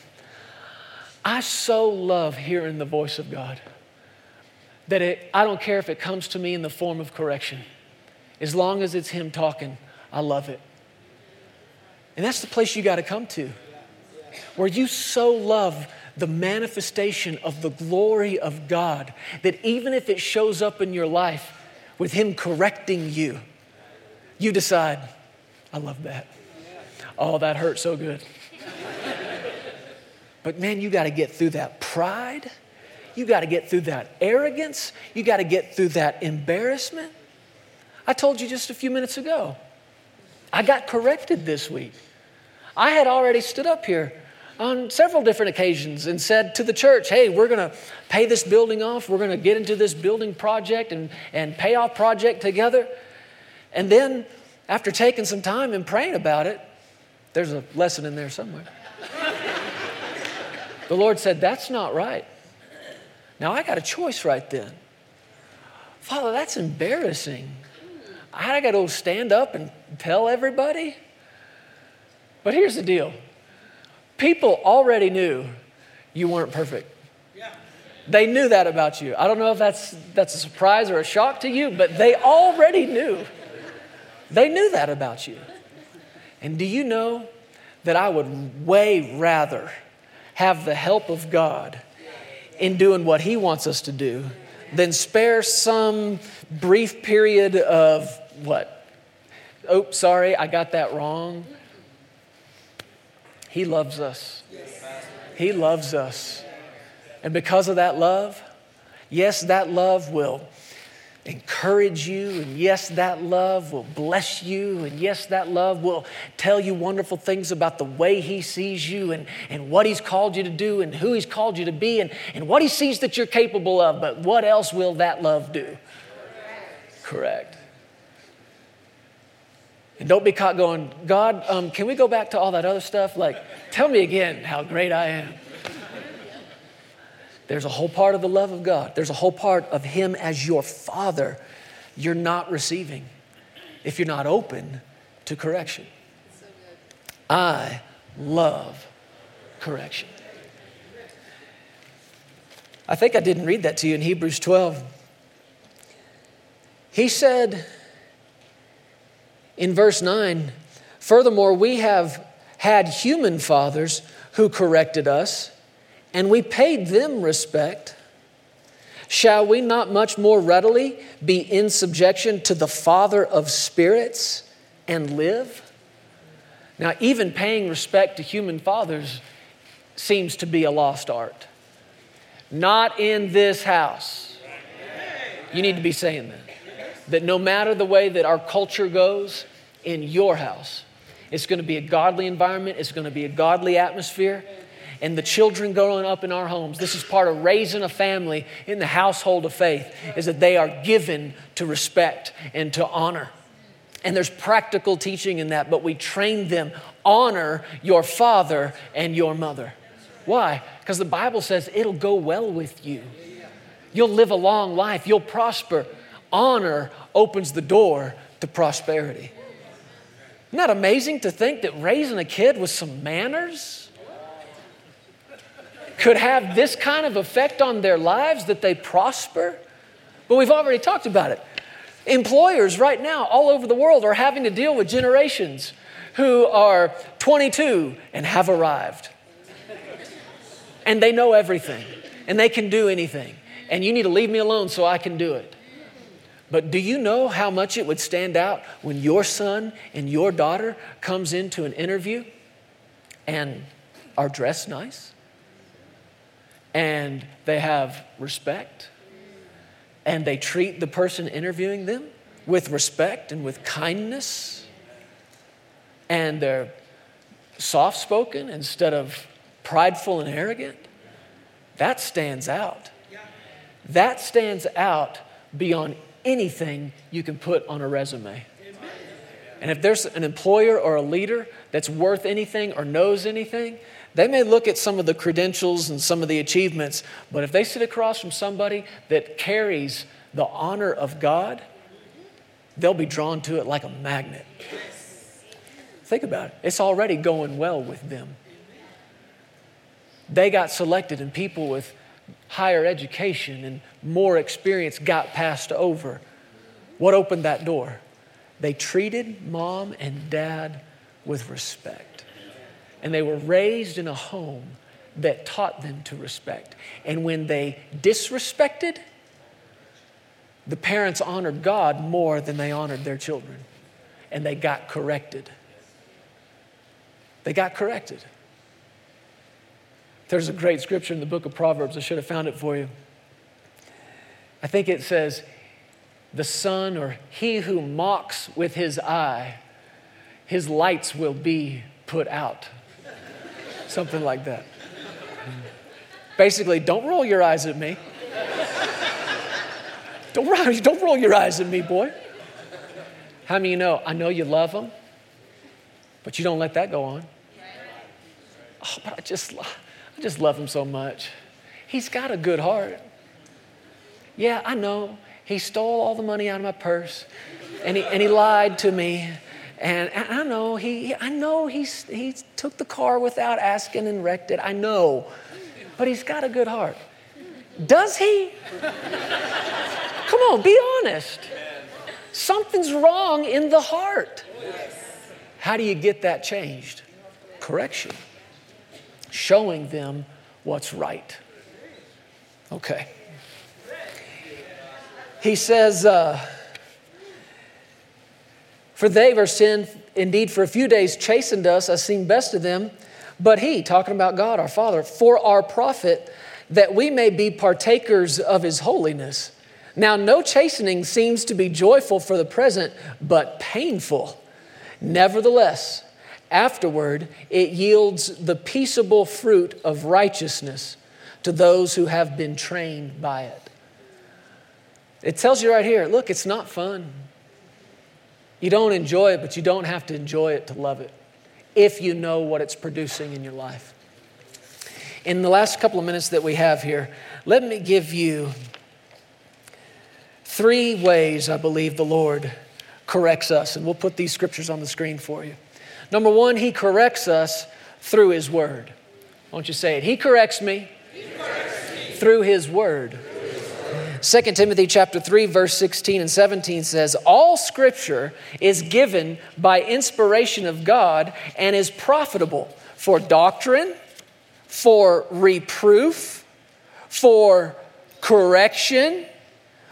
I so love hearing the voice of God that it, I don't care if it comes to me in the form of correction. As long as it's Him talking, I love it. And that's the place you got to come to, where you so love the manifestation of the glory of God that even if it shows up in your life with Him correcting you, you decide, I love that. Oh, that hurt so good. But man, you got to get through that pride. You got to get through that arrogance. You got to get through that embarrassment. I told you just a few minutes ago. I got corrected this week. I had already stood up here on several different occasions and said to the church, hey, we're going to pay this building off. We're going to get into this building project and, and pay off project together. And then after taking some time and praying about it, there's a lesson in there somewhere. the Lord said, That's not right. Now I got a choice right then. Father, that's embarrassing. I got to stand up and tell everybody. But here's the deal people already knew you weren't perfect. They knew that about you. I don't know if that's, that's a surprise or a shock to you, but they already knew. They knew that about you. And do you know that I would way rather have the help of God in doing what He wants us to do than spare some brief period of what? Oh, sorry, I got that wrong. He loves us. He loves us. And because of that love, yes, that love will encourage you, and yes, that love will bless you, and yes, that love will tell you wonderful things about the way He sees you and, and what He's called you to do and who He's called you to be and, and what He sees that you're capable of. But what else will that love do? Correct. Correct. And don't be caught going, God, um, can we go back to all that other stuff? Like, tell me again how great I am. There's a whole part of the love of God. There's a whole part of Him as your Father you're not receiving if you're not open to correction. I love correction. I think I didn't read that to you in Hebrews 12. He said in verse 9, Furthermore, we have had human fathers who corrected us and we paid them respect, shall we not much more readily be in subjection to the Father of spirits and live? Now, even paying respect to human fathers seems to be a lost art. Not in this house. You need to be saying that. That no matter the way that our culture goes, in your house, it's going to be a godly environment, it's going to be a godly atmosphere, and the children growing up in our homes. This is part of raising a family in the household of faith, is that they are given to respect and to honor. And there's practical teaching in that, but we train them honor your father and your mother. Why? Because the Bible says it'll go well with you. You'll live a long life, you'll prosper. Honor opens the door to prosperity. Isn't that amazing to think that raising a kid with some manners could have this kind of effect on their lives that they prosper? But we've already talked about it. Employers right now, all over the world, are having to deal with generations who are 22 and have arrived. And they know everything, and they can do anything. And you need to leave me alone so I can do it. But do you know how much it would stand out when your son and your daughter comes into an interview and are dressed nice? And they have respect and they treat the person interviewing them with respect and with kindness and they're soft spoken instead of prideful and arrogant, that stands out. That stands out beyond anything you can put on a resume. And if there's an employer or a leader that's worth anything or knows anything, they may look at some of the credentials and some of the achievements, but if they sit across from somebody that carries the honor of God, they'll be drawn to it like a magnet. Think about it. It's already going well with them. They got selected, and people with higher education and more experience got passed over. What opened that door? They treated mom and dad with respect and they were raised in a home that taught them to respect. And when they disrespected, the parents honored God more than they honored their children, and they got corrected. They got corrected. There's a great scripture in the book of Proverbs. I should have found it for you. I think it says, The son or he who mocks with his eye, his lights will be put out. Something like that. Basically, don't roll your eyes at me. Don't don't roll your eyes at me, boy. How many you know? I know you love him, but you don't let that go on. Oh, but I just, I just love him so much. He's got a good heart. Yeah, I know. He stole all the money out of my purse and he, and he lied to me and I know he, I know he's, he took the car without asking and wrecked it. I know. But he's got a good heart. Does he? Come on, be honest. Something's wrong in the heart. How do you get that changed? Correction. Showing them what's right. Okay. He says, uh, for they, verse 10, indeed for a few days chastened us as seemed best to them. But he, talking about God, our Father, for our profit, that we may be partakers of his holiness. Now, no chastening seems to be joyful for the present, but painful. Nevertheless, afterward, it yields the peaceable fruit of righteousness to those who have been trained by it. It tells you right here look, it's not fun. You don't enjoy it, but you don't have to enjoy it to love it if you know what it's producing in your life. In the last couple of minutes that we have here, let me give you three ways I believe the Lord corrects us. And we'll put these scriptures on the screen for you. Number one, He corrects us through His Word. Won't you say it? He corrects me, he corrects me. through His Word. 2 Timothy chapter 3 verse 16 and 17 says all scripture is given by inspiration of God and is profitable for doctrine, for reproof, for correction,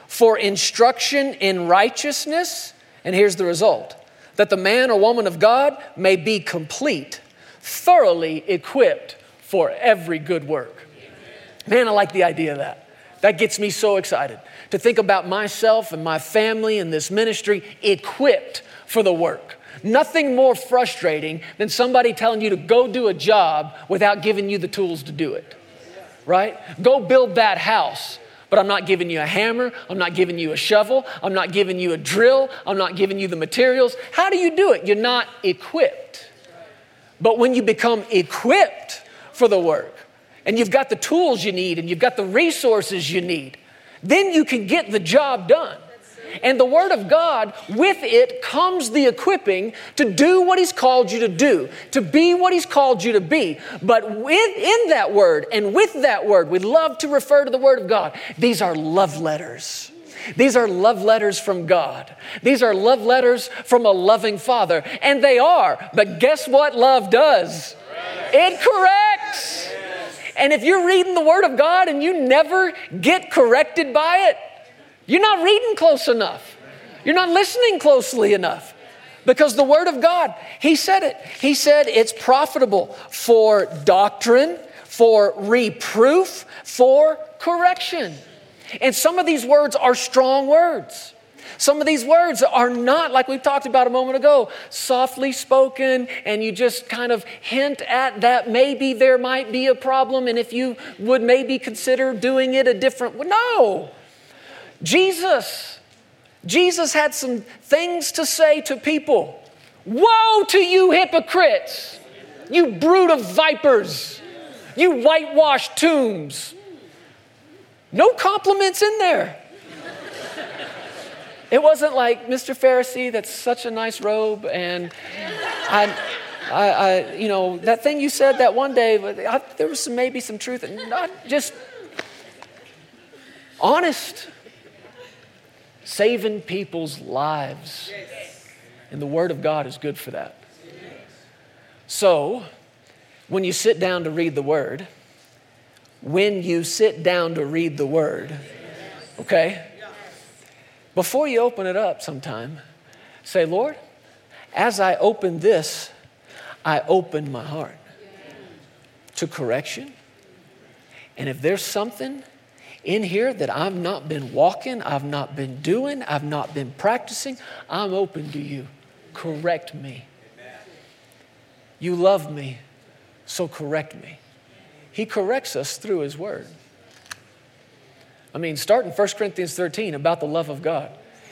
for instruction in righteousness. And here's the result that the man or woman of God may be complete, thoroughly equipped for every good work. Man, I like the idea of that. That gets me so excited to think about myself and my family and this ministry equipped for the work. Nothing more frustrating than somebody telling you to go do a job without giving you the tools to do it. Right? Go build that house but I'm not giving you a hammer, I'm not giving you a shovel, I'm not giving you a drill, I'm not giving you the materials. How do you do it? You're not equipped. But when you become equipped for the work, and you've got the tools you need, and you've got the resources you need, then you can get the job done. And the Word of God, with it comes the equipping to do what He's called you to do, to be what He's called you to be. But within that Word and with that Word, we love to refer to the Word of God. These are love letters. These are love letters from God. These are love letters from a loving Father. And they are. But guess what love does? It corrects. And if you're reading the Word of God and you never get corrected by it, you're not reading close enough. You're not listening closely enough. Because the Word of God, He said it. He said it's profitable for doctrine, for reproof, for correction. And some of these words are strong words. Some of these words are not, like we talked about a moment ago, softly spoken, and you just kind of hint at that maybe there might be a problem, and if you would maybe consider doing it a different way. No, Jesus, Jesus had some things to say to people. Woe to you, hypocrites! You brood of vipers! You whitewashed tombs! No compliments in there. It wasn't like, Mr. Pharisee, that's such a nice robe, and I, I, I you know, that thing you said that one day, I, there was some, maybe some truth, and not just honest saving people's lives. And the Word of God is good for that. So, when you sit down to read the Word, when you sit down to read the Word, okay, before you open it up sometime, say, Lord, as I open this, I open my heart to correction. And if there's something in here that I've not been walking, I've not been doing, I've not been practicing, I'm open to you. Correct me. You love me, so correct me. He corrects us through His Word. I mean, start in 1 Corinthians 13 about the love of God.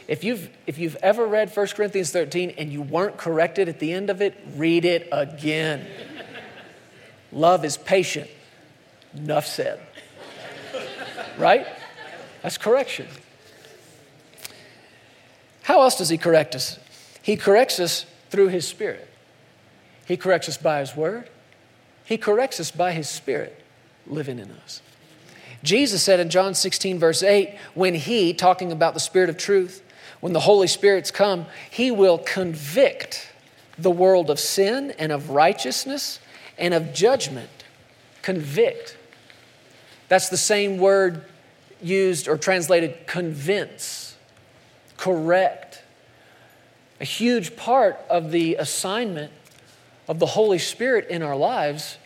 If you've, if you've ever read 1 Corinthians 13 and you weren't corrected at the end of it, read it again. love is patient. Enough said right? That's correction. How else does He correct us? He corrects us through His Spirit. He corrects us by His Word. He corrects us by His Spirit living in us. Jesus said in John 16, verse 8, when He, talking about the Spirit of truth, when the Holy Spirit's come, He will convict the world of sin and of righteousness and of judgment. Convict. That's the same word used or translated convince, correct. A huge part of the assignment of the Holy Spirit in our lives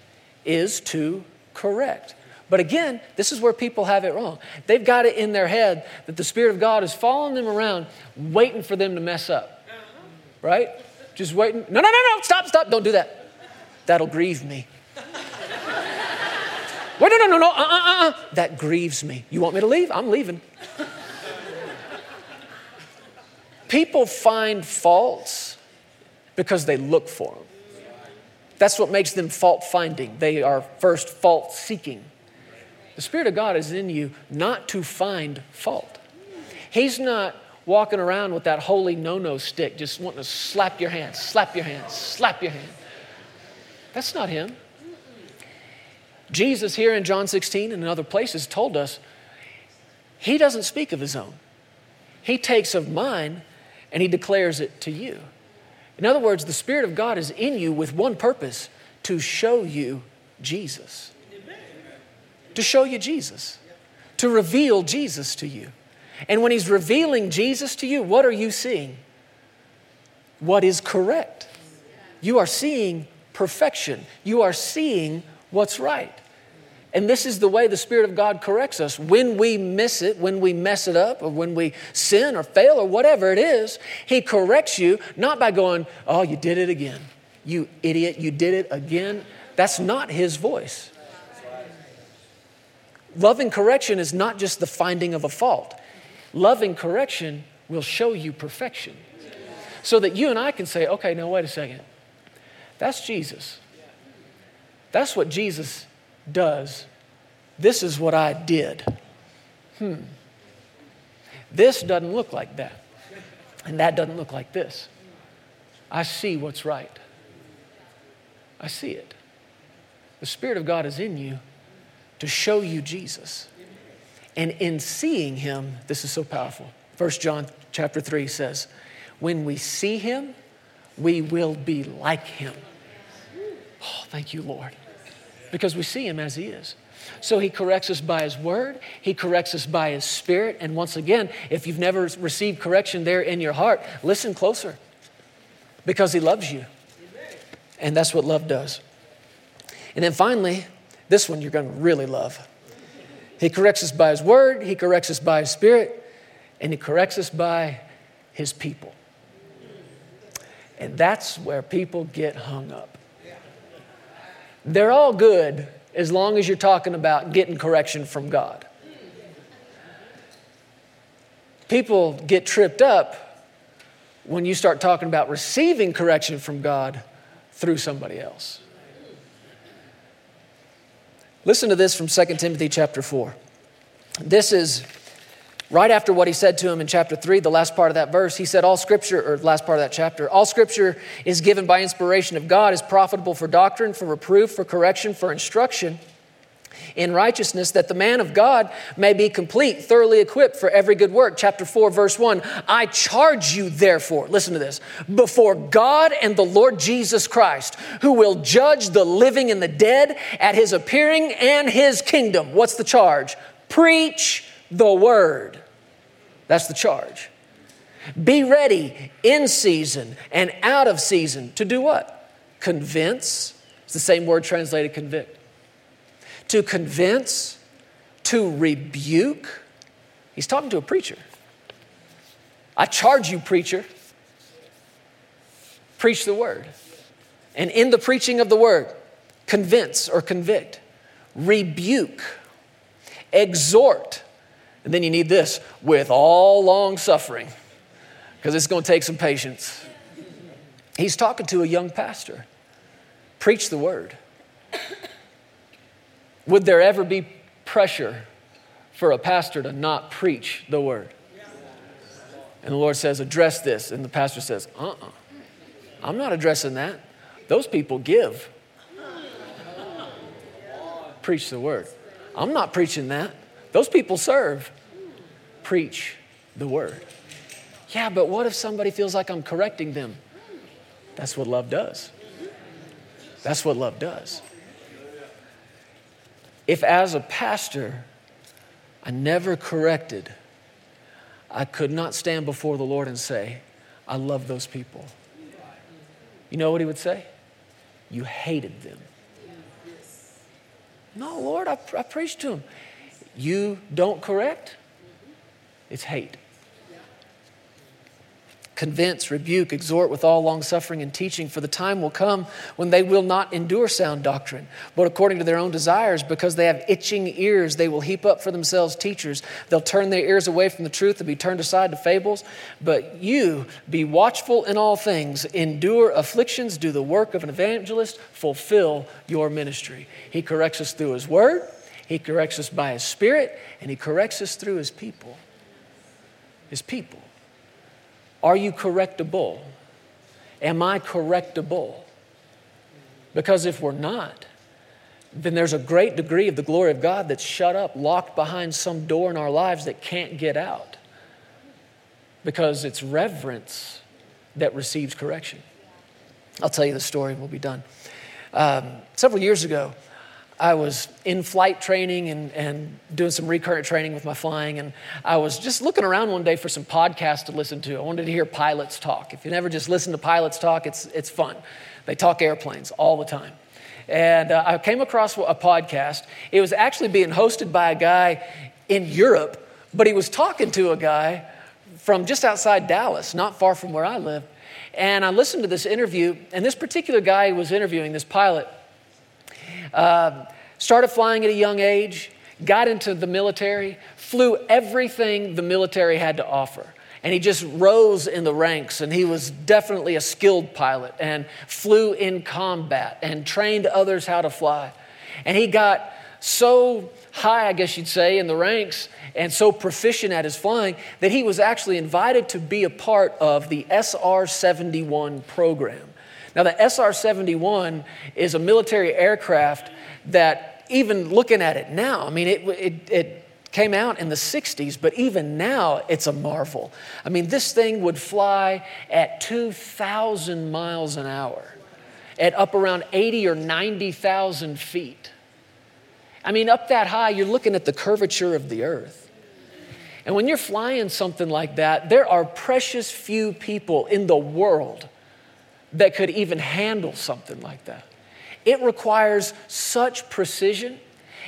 is to correct. But again, this is where people have it wrong. They've got it in their head that the Spirit of God is following them around, waiting for them to mess up. Right? Just waiting. No, no, no, no, stop, stop, don't do that. That'll grieve me. Wait, no, no, no, no, uh, uh, uh. That grieves me. You want me to leave? I'm leaving. People find faults because they look for them. That's what makes them fault finding. They are first fault seeking. The Spirit of God is in you not to find fault. He's not walking around with that holy no no stick, just wanting to slap your hand, slap your hand, slap your hand. That's not Him. Jesus, here in John 16 and in other places, told us He doesn't speak of His own. He takes of mine and He declares it to you. In other words, the Spirit of God is in you with one purpose to show you Jesus. To show you Jesus. To reveal Jesus to you. And when He's revealing Jesus to you, what are you seeing? What is correct. You are seeing perfection. You are seeing what's right. And this is the way the Spirit of God corrects us. When we miss it, when we mess it up, or when we sin or fail or whatever it is, He corrects you not by going, Oh, you did it again. You idiot, you did it again. That's not His voice. Loving correction is not just the finding of a fault, loving correction will show you perfection. So that you and I can say, Okay, now wait a second. That's Jesus. That's what Jesus does. This is what I did. Hmm. This doesn't look like that. And that doesn't look like this. I see what's right. I see it. The Spirit of God is in you to show you Jesus. And in seeing him, this is so powerful. First John chapter 3 says, When we see him, we will be like him. Oh, thank you, Lord because we see him as he is. So he corrects us by his word, he corrects us by his spirit. And once again, if you've never received correction there in your heart, listen closer because he loves you. And that's what love does. And then finally, this one you're going to really love. He corrects us by his word, he corrects us by his spirit, and he corrects us by his people. And that's where people get hung up. They're all good as long as you're talking about getting correction from God. People get tripped up when you start talking about receiving correction from God through somebody else. Listen to this from 2 Timothy chapter 4. This is Right after what he said to him in chapter 3, the last part of that verse, he said, All scripture, or last part of that chapter, all scripture is given by inspiration of God, is profitable for doctrine, for reproof, for correction, for instruction in righteousness, that the man of God may be complete, thoroughly equipped for every good work. Chapter 4, verse 1 I charge you, therefore, listen to this, before God and the Lord Jesus Christ, who will judge the living and the dead at his appearing and his kingdom. What's the charge? Preach the word. That's the charge. Be ready in season and out of season to do what? Convince. It's the same word translated convict. To convince, to rebuke. He's talking to a preacher. I charge you, preacher. Preach the word. And in the preaching of the word, convince or convict, rebuke, exhort and then you need this with all long suffering, because it's going to take some patience. He's talking to a young pastor. Preach the word. Would there ever be pressure for a pastor to not preach the word? And the Lord says, address this. And the pastor says, uh uh-uh. uh, i am not addressing that. Those people give. Preach the word. I'm not preaching that. Those people serve. Preach the word. Yeah, but what if somebody feels like I'm correcting them? That's what love does. That's what love does. If, as a pastor, I never corrected, I could not stand before the Lord and say, I love those people. You know what he would say? You hated them. No, Lord, I, I preached to him. You don't correct, it's hate convince, rebuke, exhort with all longsuffering and teaching, for the time will come when they will not endure sound doctrine, but according to their own desires, because they have itching ears, they will heap up for themselves teachers. They'll turn their ears away from the truth and be turned aside to fables. But you be watchful in all things, endure afflictions, do the work of an evangelist, fulfill your ministry. He corrects us through His word, He corrects us by His Spirit, and He corrects us through His people. His people. Are you correctable? Am I correctable? Because if we're not, then there's a great degree of the glory of God that's shut up, locked behind some door in our lives that can't get out. Because it's reverence that receives correction. I'll tell you the story and we'll be done. Um, several years ago, I was in flight training and, and doing some recurrent training with my flying, and I was just looking around one day for some podcasts to listen to. I wanted to hear pilots talk. If you never just listen to pilots talk, it's, it's fun. They talk airplanes all the time. And uh, I came across a podcast. It was actually being hosted by a guy in Europe, but he was talking to a guy from just outside Dallas, not far from where I live. And I listened to this interview, and this particular guy was interviewing this pilot uh, started flying at a young age, got into the military, flew everything the military had to offer. And he just rose in the ranks, and he was definitely a skilled pilot and flew in combat and trained others how to fly. And he got so high, I guess you'd say, in the ranks and so proficient at his flying that he was actually invited to be a part of the SR 71 program. Now, the SR 71 is a military aircraft that, even looking at it now, I mean, it, it, it came out in the 60s, but even now it's a marvel. I mean, this thing would fly at 2,000 miles an hour, at up around 80 or 90,000 feet. I mean, up that high, you're looking at the curvature of the earth. And when you're flying something like that, there are precious few people in the world that could even handle something like that. It requires such precision,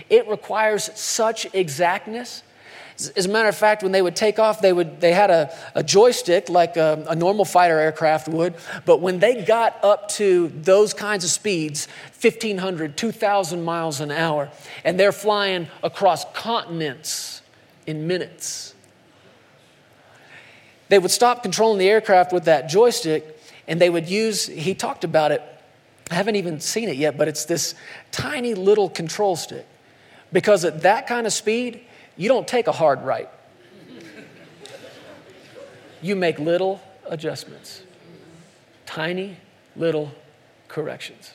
it requires such exactness. As a matter of fact, when they would take off, they, would, they had a, a joystick like a, a, normal fighter aircraft would. But when they got up to those kinds of speeds 1,500, 2,000 miles an hour and they're flying across continents in minutes, they would stop controlling the aircraft with that joystick and they would use, he talked about it. I haven't even seen it yet, but it's this tiny little control stick. Because at that kind of speed, you don't take a hard right. You make little adjustments, tiny little corrections.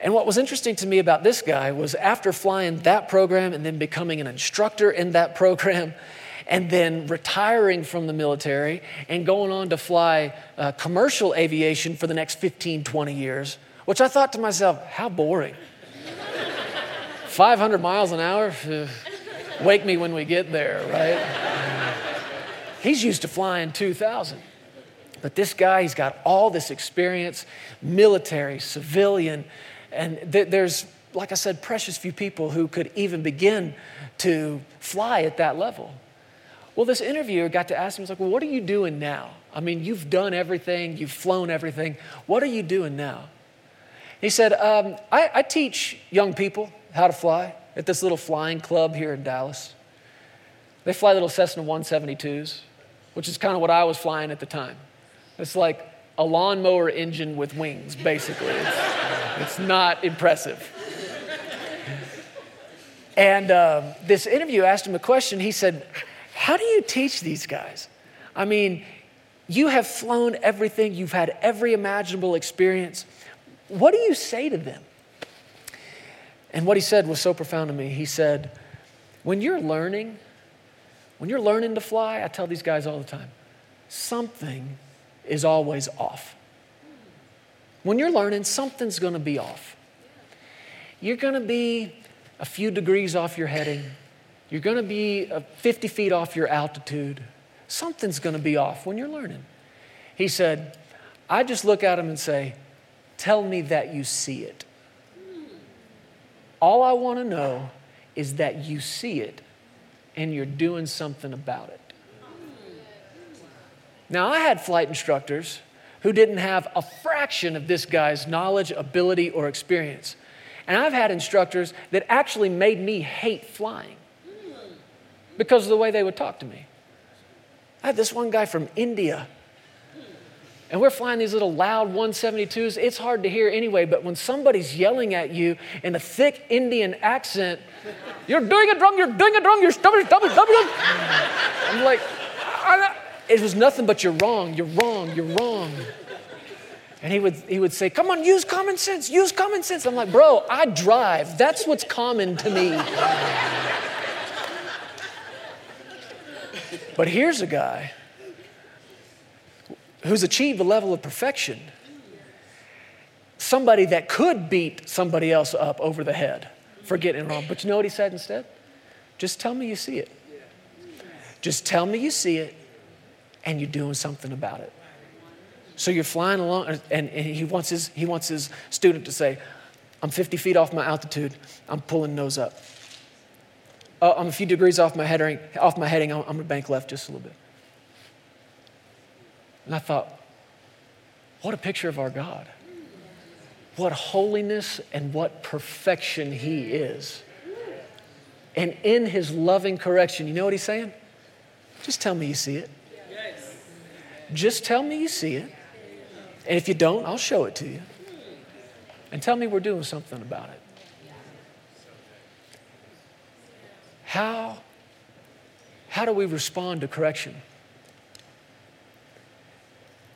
And what was interesting to me about this guy was after flying that program and then becoming an instructor in that program, and then retiring from the military and going on to fly uh, commercial aviation for the next 15, 20 years, which I thought to myself, how boring. 500 miles an hour? Wake me when we get there, right? He's used to flying 2,000. But this guy, he's got all this experience military, civilian, and th- there's, like I said, precious few people who could even begin to fly at that level. Well, this interviewer got to ask him, he's like, Well, what are you doing now? I mean, you've done everything, you've flown everything. What are you doing now? He said, um, I, I teach young people how to fly at this little flying club here in Dallas. They fly little Cessna 172s, which is kind of what I was flying at the time. It's like a lawnmower engine with wings, basically. It's, it's not impressive. And um, this interview asked him a question. He said, how do you teach these guys? I mean, you have flown everything, you've had every imaginable experience. What do you say to them? And what he said was so profound to me. He said, When you're learning, when you're learning to fly, I tell these guys all the time, something is always off. When you're learning, something's gonna be off. You're gonna be a few degrees off your heading. You're going to be uh, 50 feet off your altitude. Something's going to be off when you're learning. He said, I just look at him and say, Tell me that you see it. All I want to know is that you see it and you're doing something about it. Now, I had flight instructors who didn't have a fraction of this guy's knowledge, ability, or experience. And I've had instructors that actually made me hate flying because of the way they would talk to me. I had this one guy from India, and we're flying these little loud 172s. It's hard to hear anyway, but when somebody's yelling at you in a thick Indian accent, you're doing it wrong, you're doing it wrong, you're stubborn, stubborn, stubborn. I'm like, it was nothing but you're wrong, you're wrong, you're wrong. And he would, he would say, Come on, use common sense, use common sense. I'm like, Bro, I drive. That's what's common to me. But here's a guy who's achieved a level of perfection, somebody that could beat somebody else up over the head for getting it wrong. But you know what he said instead? Just tell me you see it. Just tell me you see it and you're doing something about it. So you're flying along, and, and he, wants his, he wants his student to say, I'm 50 feet off my altitude, I'm pulling nose up. Uh, I'm a few degrees off my heading, off my heading, I'm, I'm gonna bank left just a little bit. And I thought, what a picture of our God. What holiness and what perfection He is. And in His loving correction, you know what He's saying? Just tell me you see it. Just tell me you see it. And if you don't, I'll show it to you. And tell me we're doing something about it. How, how do we respond to correction?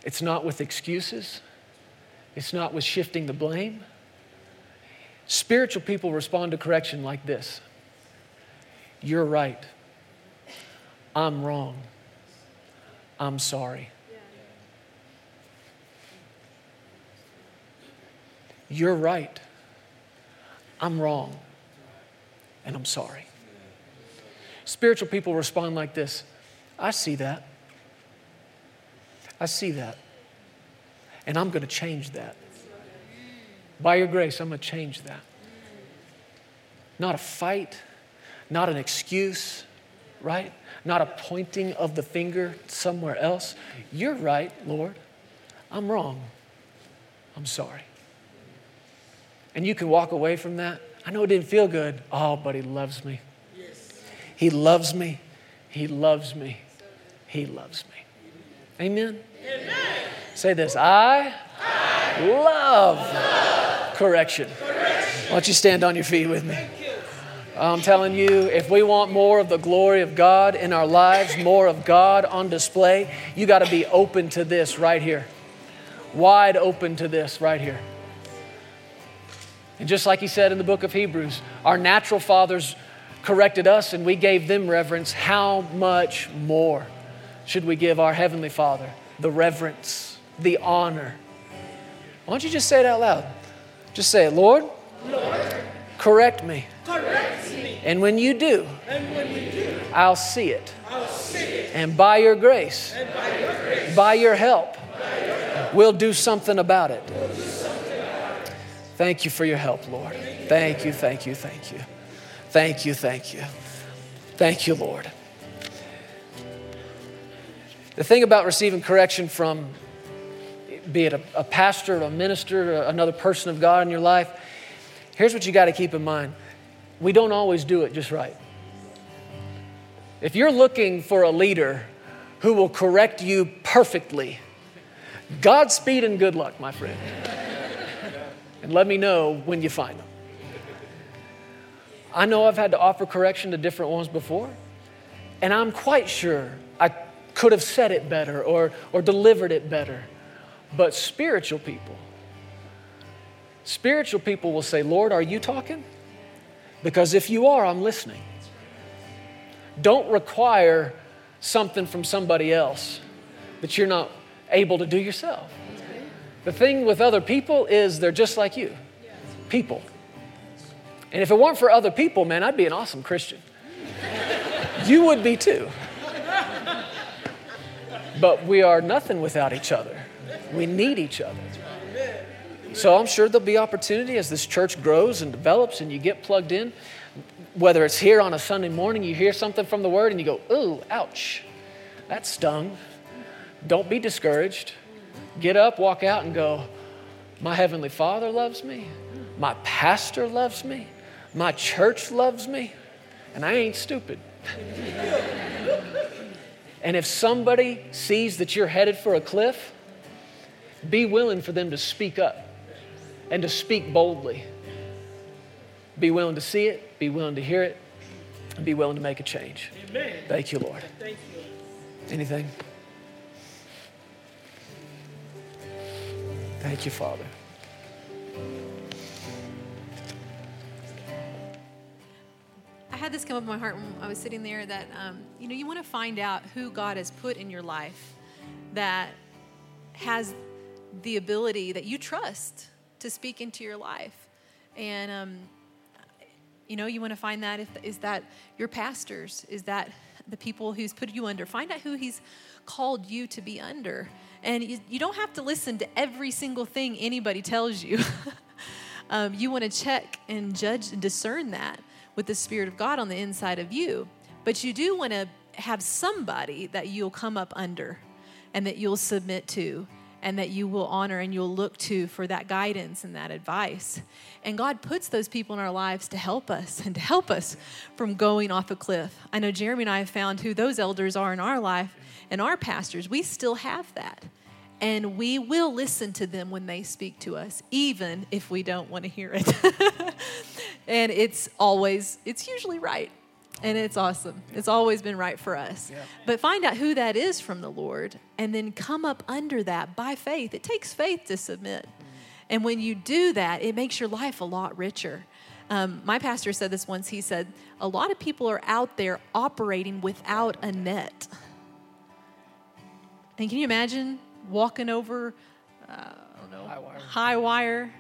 It's not with excuses, it's not with shifting the blame. Spiritual people respond to correction like this You're right. I'm wrong. I'm sorry. You're right. I'm wrong. And I'm sorry. Spiritual people respond like this I see that. I see that. And I'm going to change that. By your grace, I'm going to change that. Not a fight, not an excuse, right? Not a pointing of the finger somewhere else. You're right, Lord. I'm wrong. I'm sorry. And you can walk away from that. I know it didn't feel good. Oh, but He loves me. He loves me. He loves me. He loves me. Amen? Amen. Say this I, I love, love correction. correction. Why don't you stand on your feet with me? I'm telling you, if we want more of the glory of God in our lives, more of God on display, you got to be open to this right here. Wide open to this right here. And just like he said in the book of Hebrews, our natural fathers corrected us and we gave them reverence. How much more should we give our Heavenly Father the reverence, the honor? Why don't you just say it out loud? Just say it, Lord, Lord correct, me. correct me. And when you do, when you do I'll, see it. It. And by your grace, by your, help, we'll do something about it. We'll Thank you for your help, Lord. Thank you, thank you, thank you. Thank you, thank you. Thank you, Thank you, Lord. The thing about receiving correction from, be it a, a pastor, a minister, another person of God in your life, here's what you got to keep in mind we don't always do it just right. If you're looking for a leader who will correct you perfectly, Godspeed and good luck, my friend and let me know when you find them. I know I've had to offer correction to different ones before, and I'm quite sure I could have said it better or, or delivered it better. But spiritual people, spiritual people will say, Lord, are you talking? Because if you are, I'm listening. Don't require something from somebody else that you're not able to do yourself. The thing with other people is they're just like you people. And if it weren't for other people, man, I'd be an awesome Christian. you would be too. But we are nothing without each other. We need each other. So I'm sure there'll be opportunity as this church grows and develops and you get plugged in. Whether it's here on a Sunday morning, you hear something from the word and you go, ooh, ouch, that stung. Don't be discouraged. Get up, walk out, and go, My Heavenly Father loves me. My pastor loves me. My church loves me. And I ain't stupid. and if somebody sees that you're headed for a cliff, be willing for them to speak up and to speak boldly. Be willing to see it, be willing to hear it, and be willing to make a change. Amen. Thank you, Lord. Thank you. Anything? Thank you, Father. I had this come up in my heart when I was sitting there that, um, you know, you want to find out who God has put in your life that has the ability that you trust to speak into your life. And, um, you know, you want to find that if is that your pastors, is that the people who's put you under. Find out who he's called you to be under. And you, you don't have to listen to every single thing anybody tells you. um, you want to check and judge and discern that with the Spirit of God on the inside of you. But you do want to have somebody that you'll come up under and that you'll submit to and that you will honor and you'll look to for that guidance and that advice. And God puts those people in our lives to help us and to help us from going off a cliff. I know Jeremy and I have found who those elders are in our life and our pastors. We still have that. And we will listen to them when they speak to us, even if we don't want to hear it. and it's always, it's usually right and it's awesome. It's always been right for us. Yeah. But find out who that is from the Lord and then come up under that by faith. It takes faith to submit. Mm-hmm. And when you do that, it makes your life a lot richer. Um, my pastor said this once. He said, A lot of people are out there operating without a net. And can you imagine walking over, uh, I don't know, high wire, high wire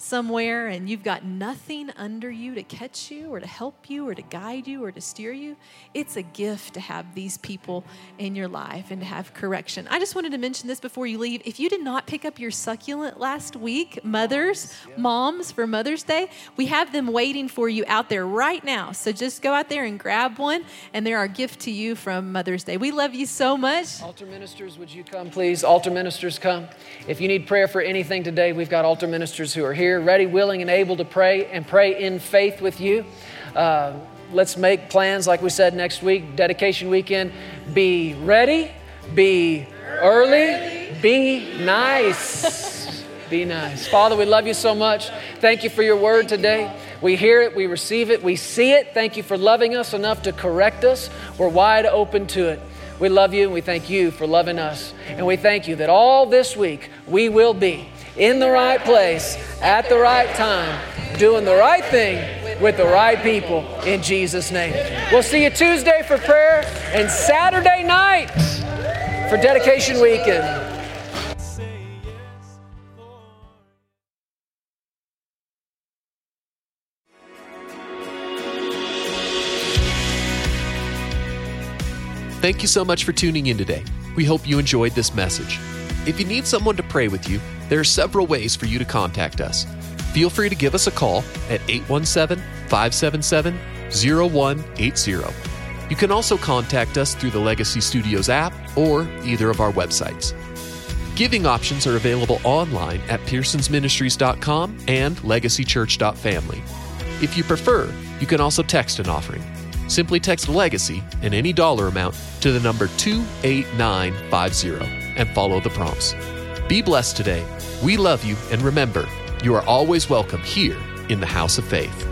somewhere and you've got nothing under you to catch you or to help you or to guide you or to steer you, it's a gift to have these people in your life and to have correction. I just wanted to mention this before you leave. If you did not pick up your succulent last week, mothers, moms for Mother's Day, we have them waiting for you out there right now. So just go out there and grab one, and they're our gift to you from Mother's Day. We love you so much. Altar ministers, would you come, please? Altar ministers, come. If you need prayer for anything today, we've got altar ministers who are here ready, willing, and able to pray and pray in faith with you. Uh, let's make plans, like we said, next week, dedication weekend. Be ready, be early, be nice. Be nice. Father, we love you so much. Thank you for your word today. We hear it, we receive it, we see it. Thank you for loving us enough to correct us. We're wide open to it. We love you and we thank you for loving us. And we thank you that all this week we will be in the right place at the right time, doing the right thing with the right people in Jesus' name. We'll see you Tuesday for prayer and Saturday night for dedication weekend. Thank you so much for tuning in today. We hope you enjoyed this message. If you need someone to pray with you, there are several ways for you to contact us. Feel free to give us a call at 817 577 0180. You can also contact us through the Legacy Studios app or either of our websites. Giving options are available online at pearsonsministries.com and legacychurch.family. If you prefer, you can also text an offering. Simply text Legacy and any dollar amount to the number 28950 and follow the prompts. Be blessed today. We love you, and remember, you are always welcome here in the house of faith.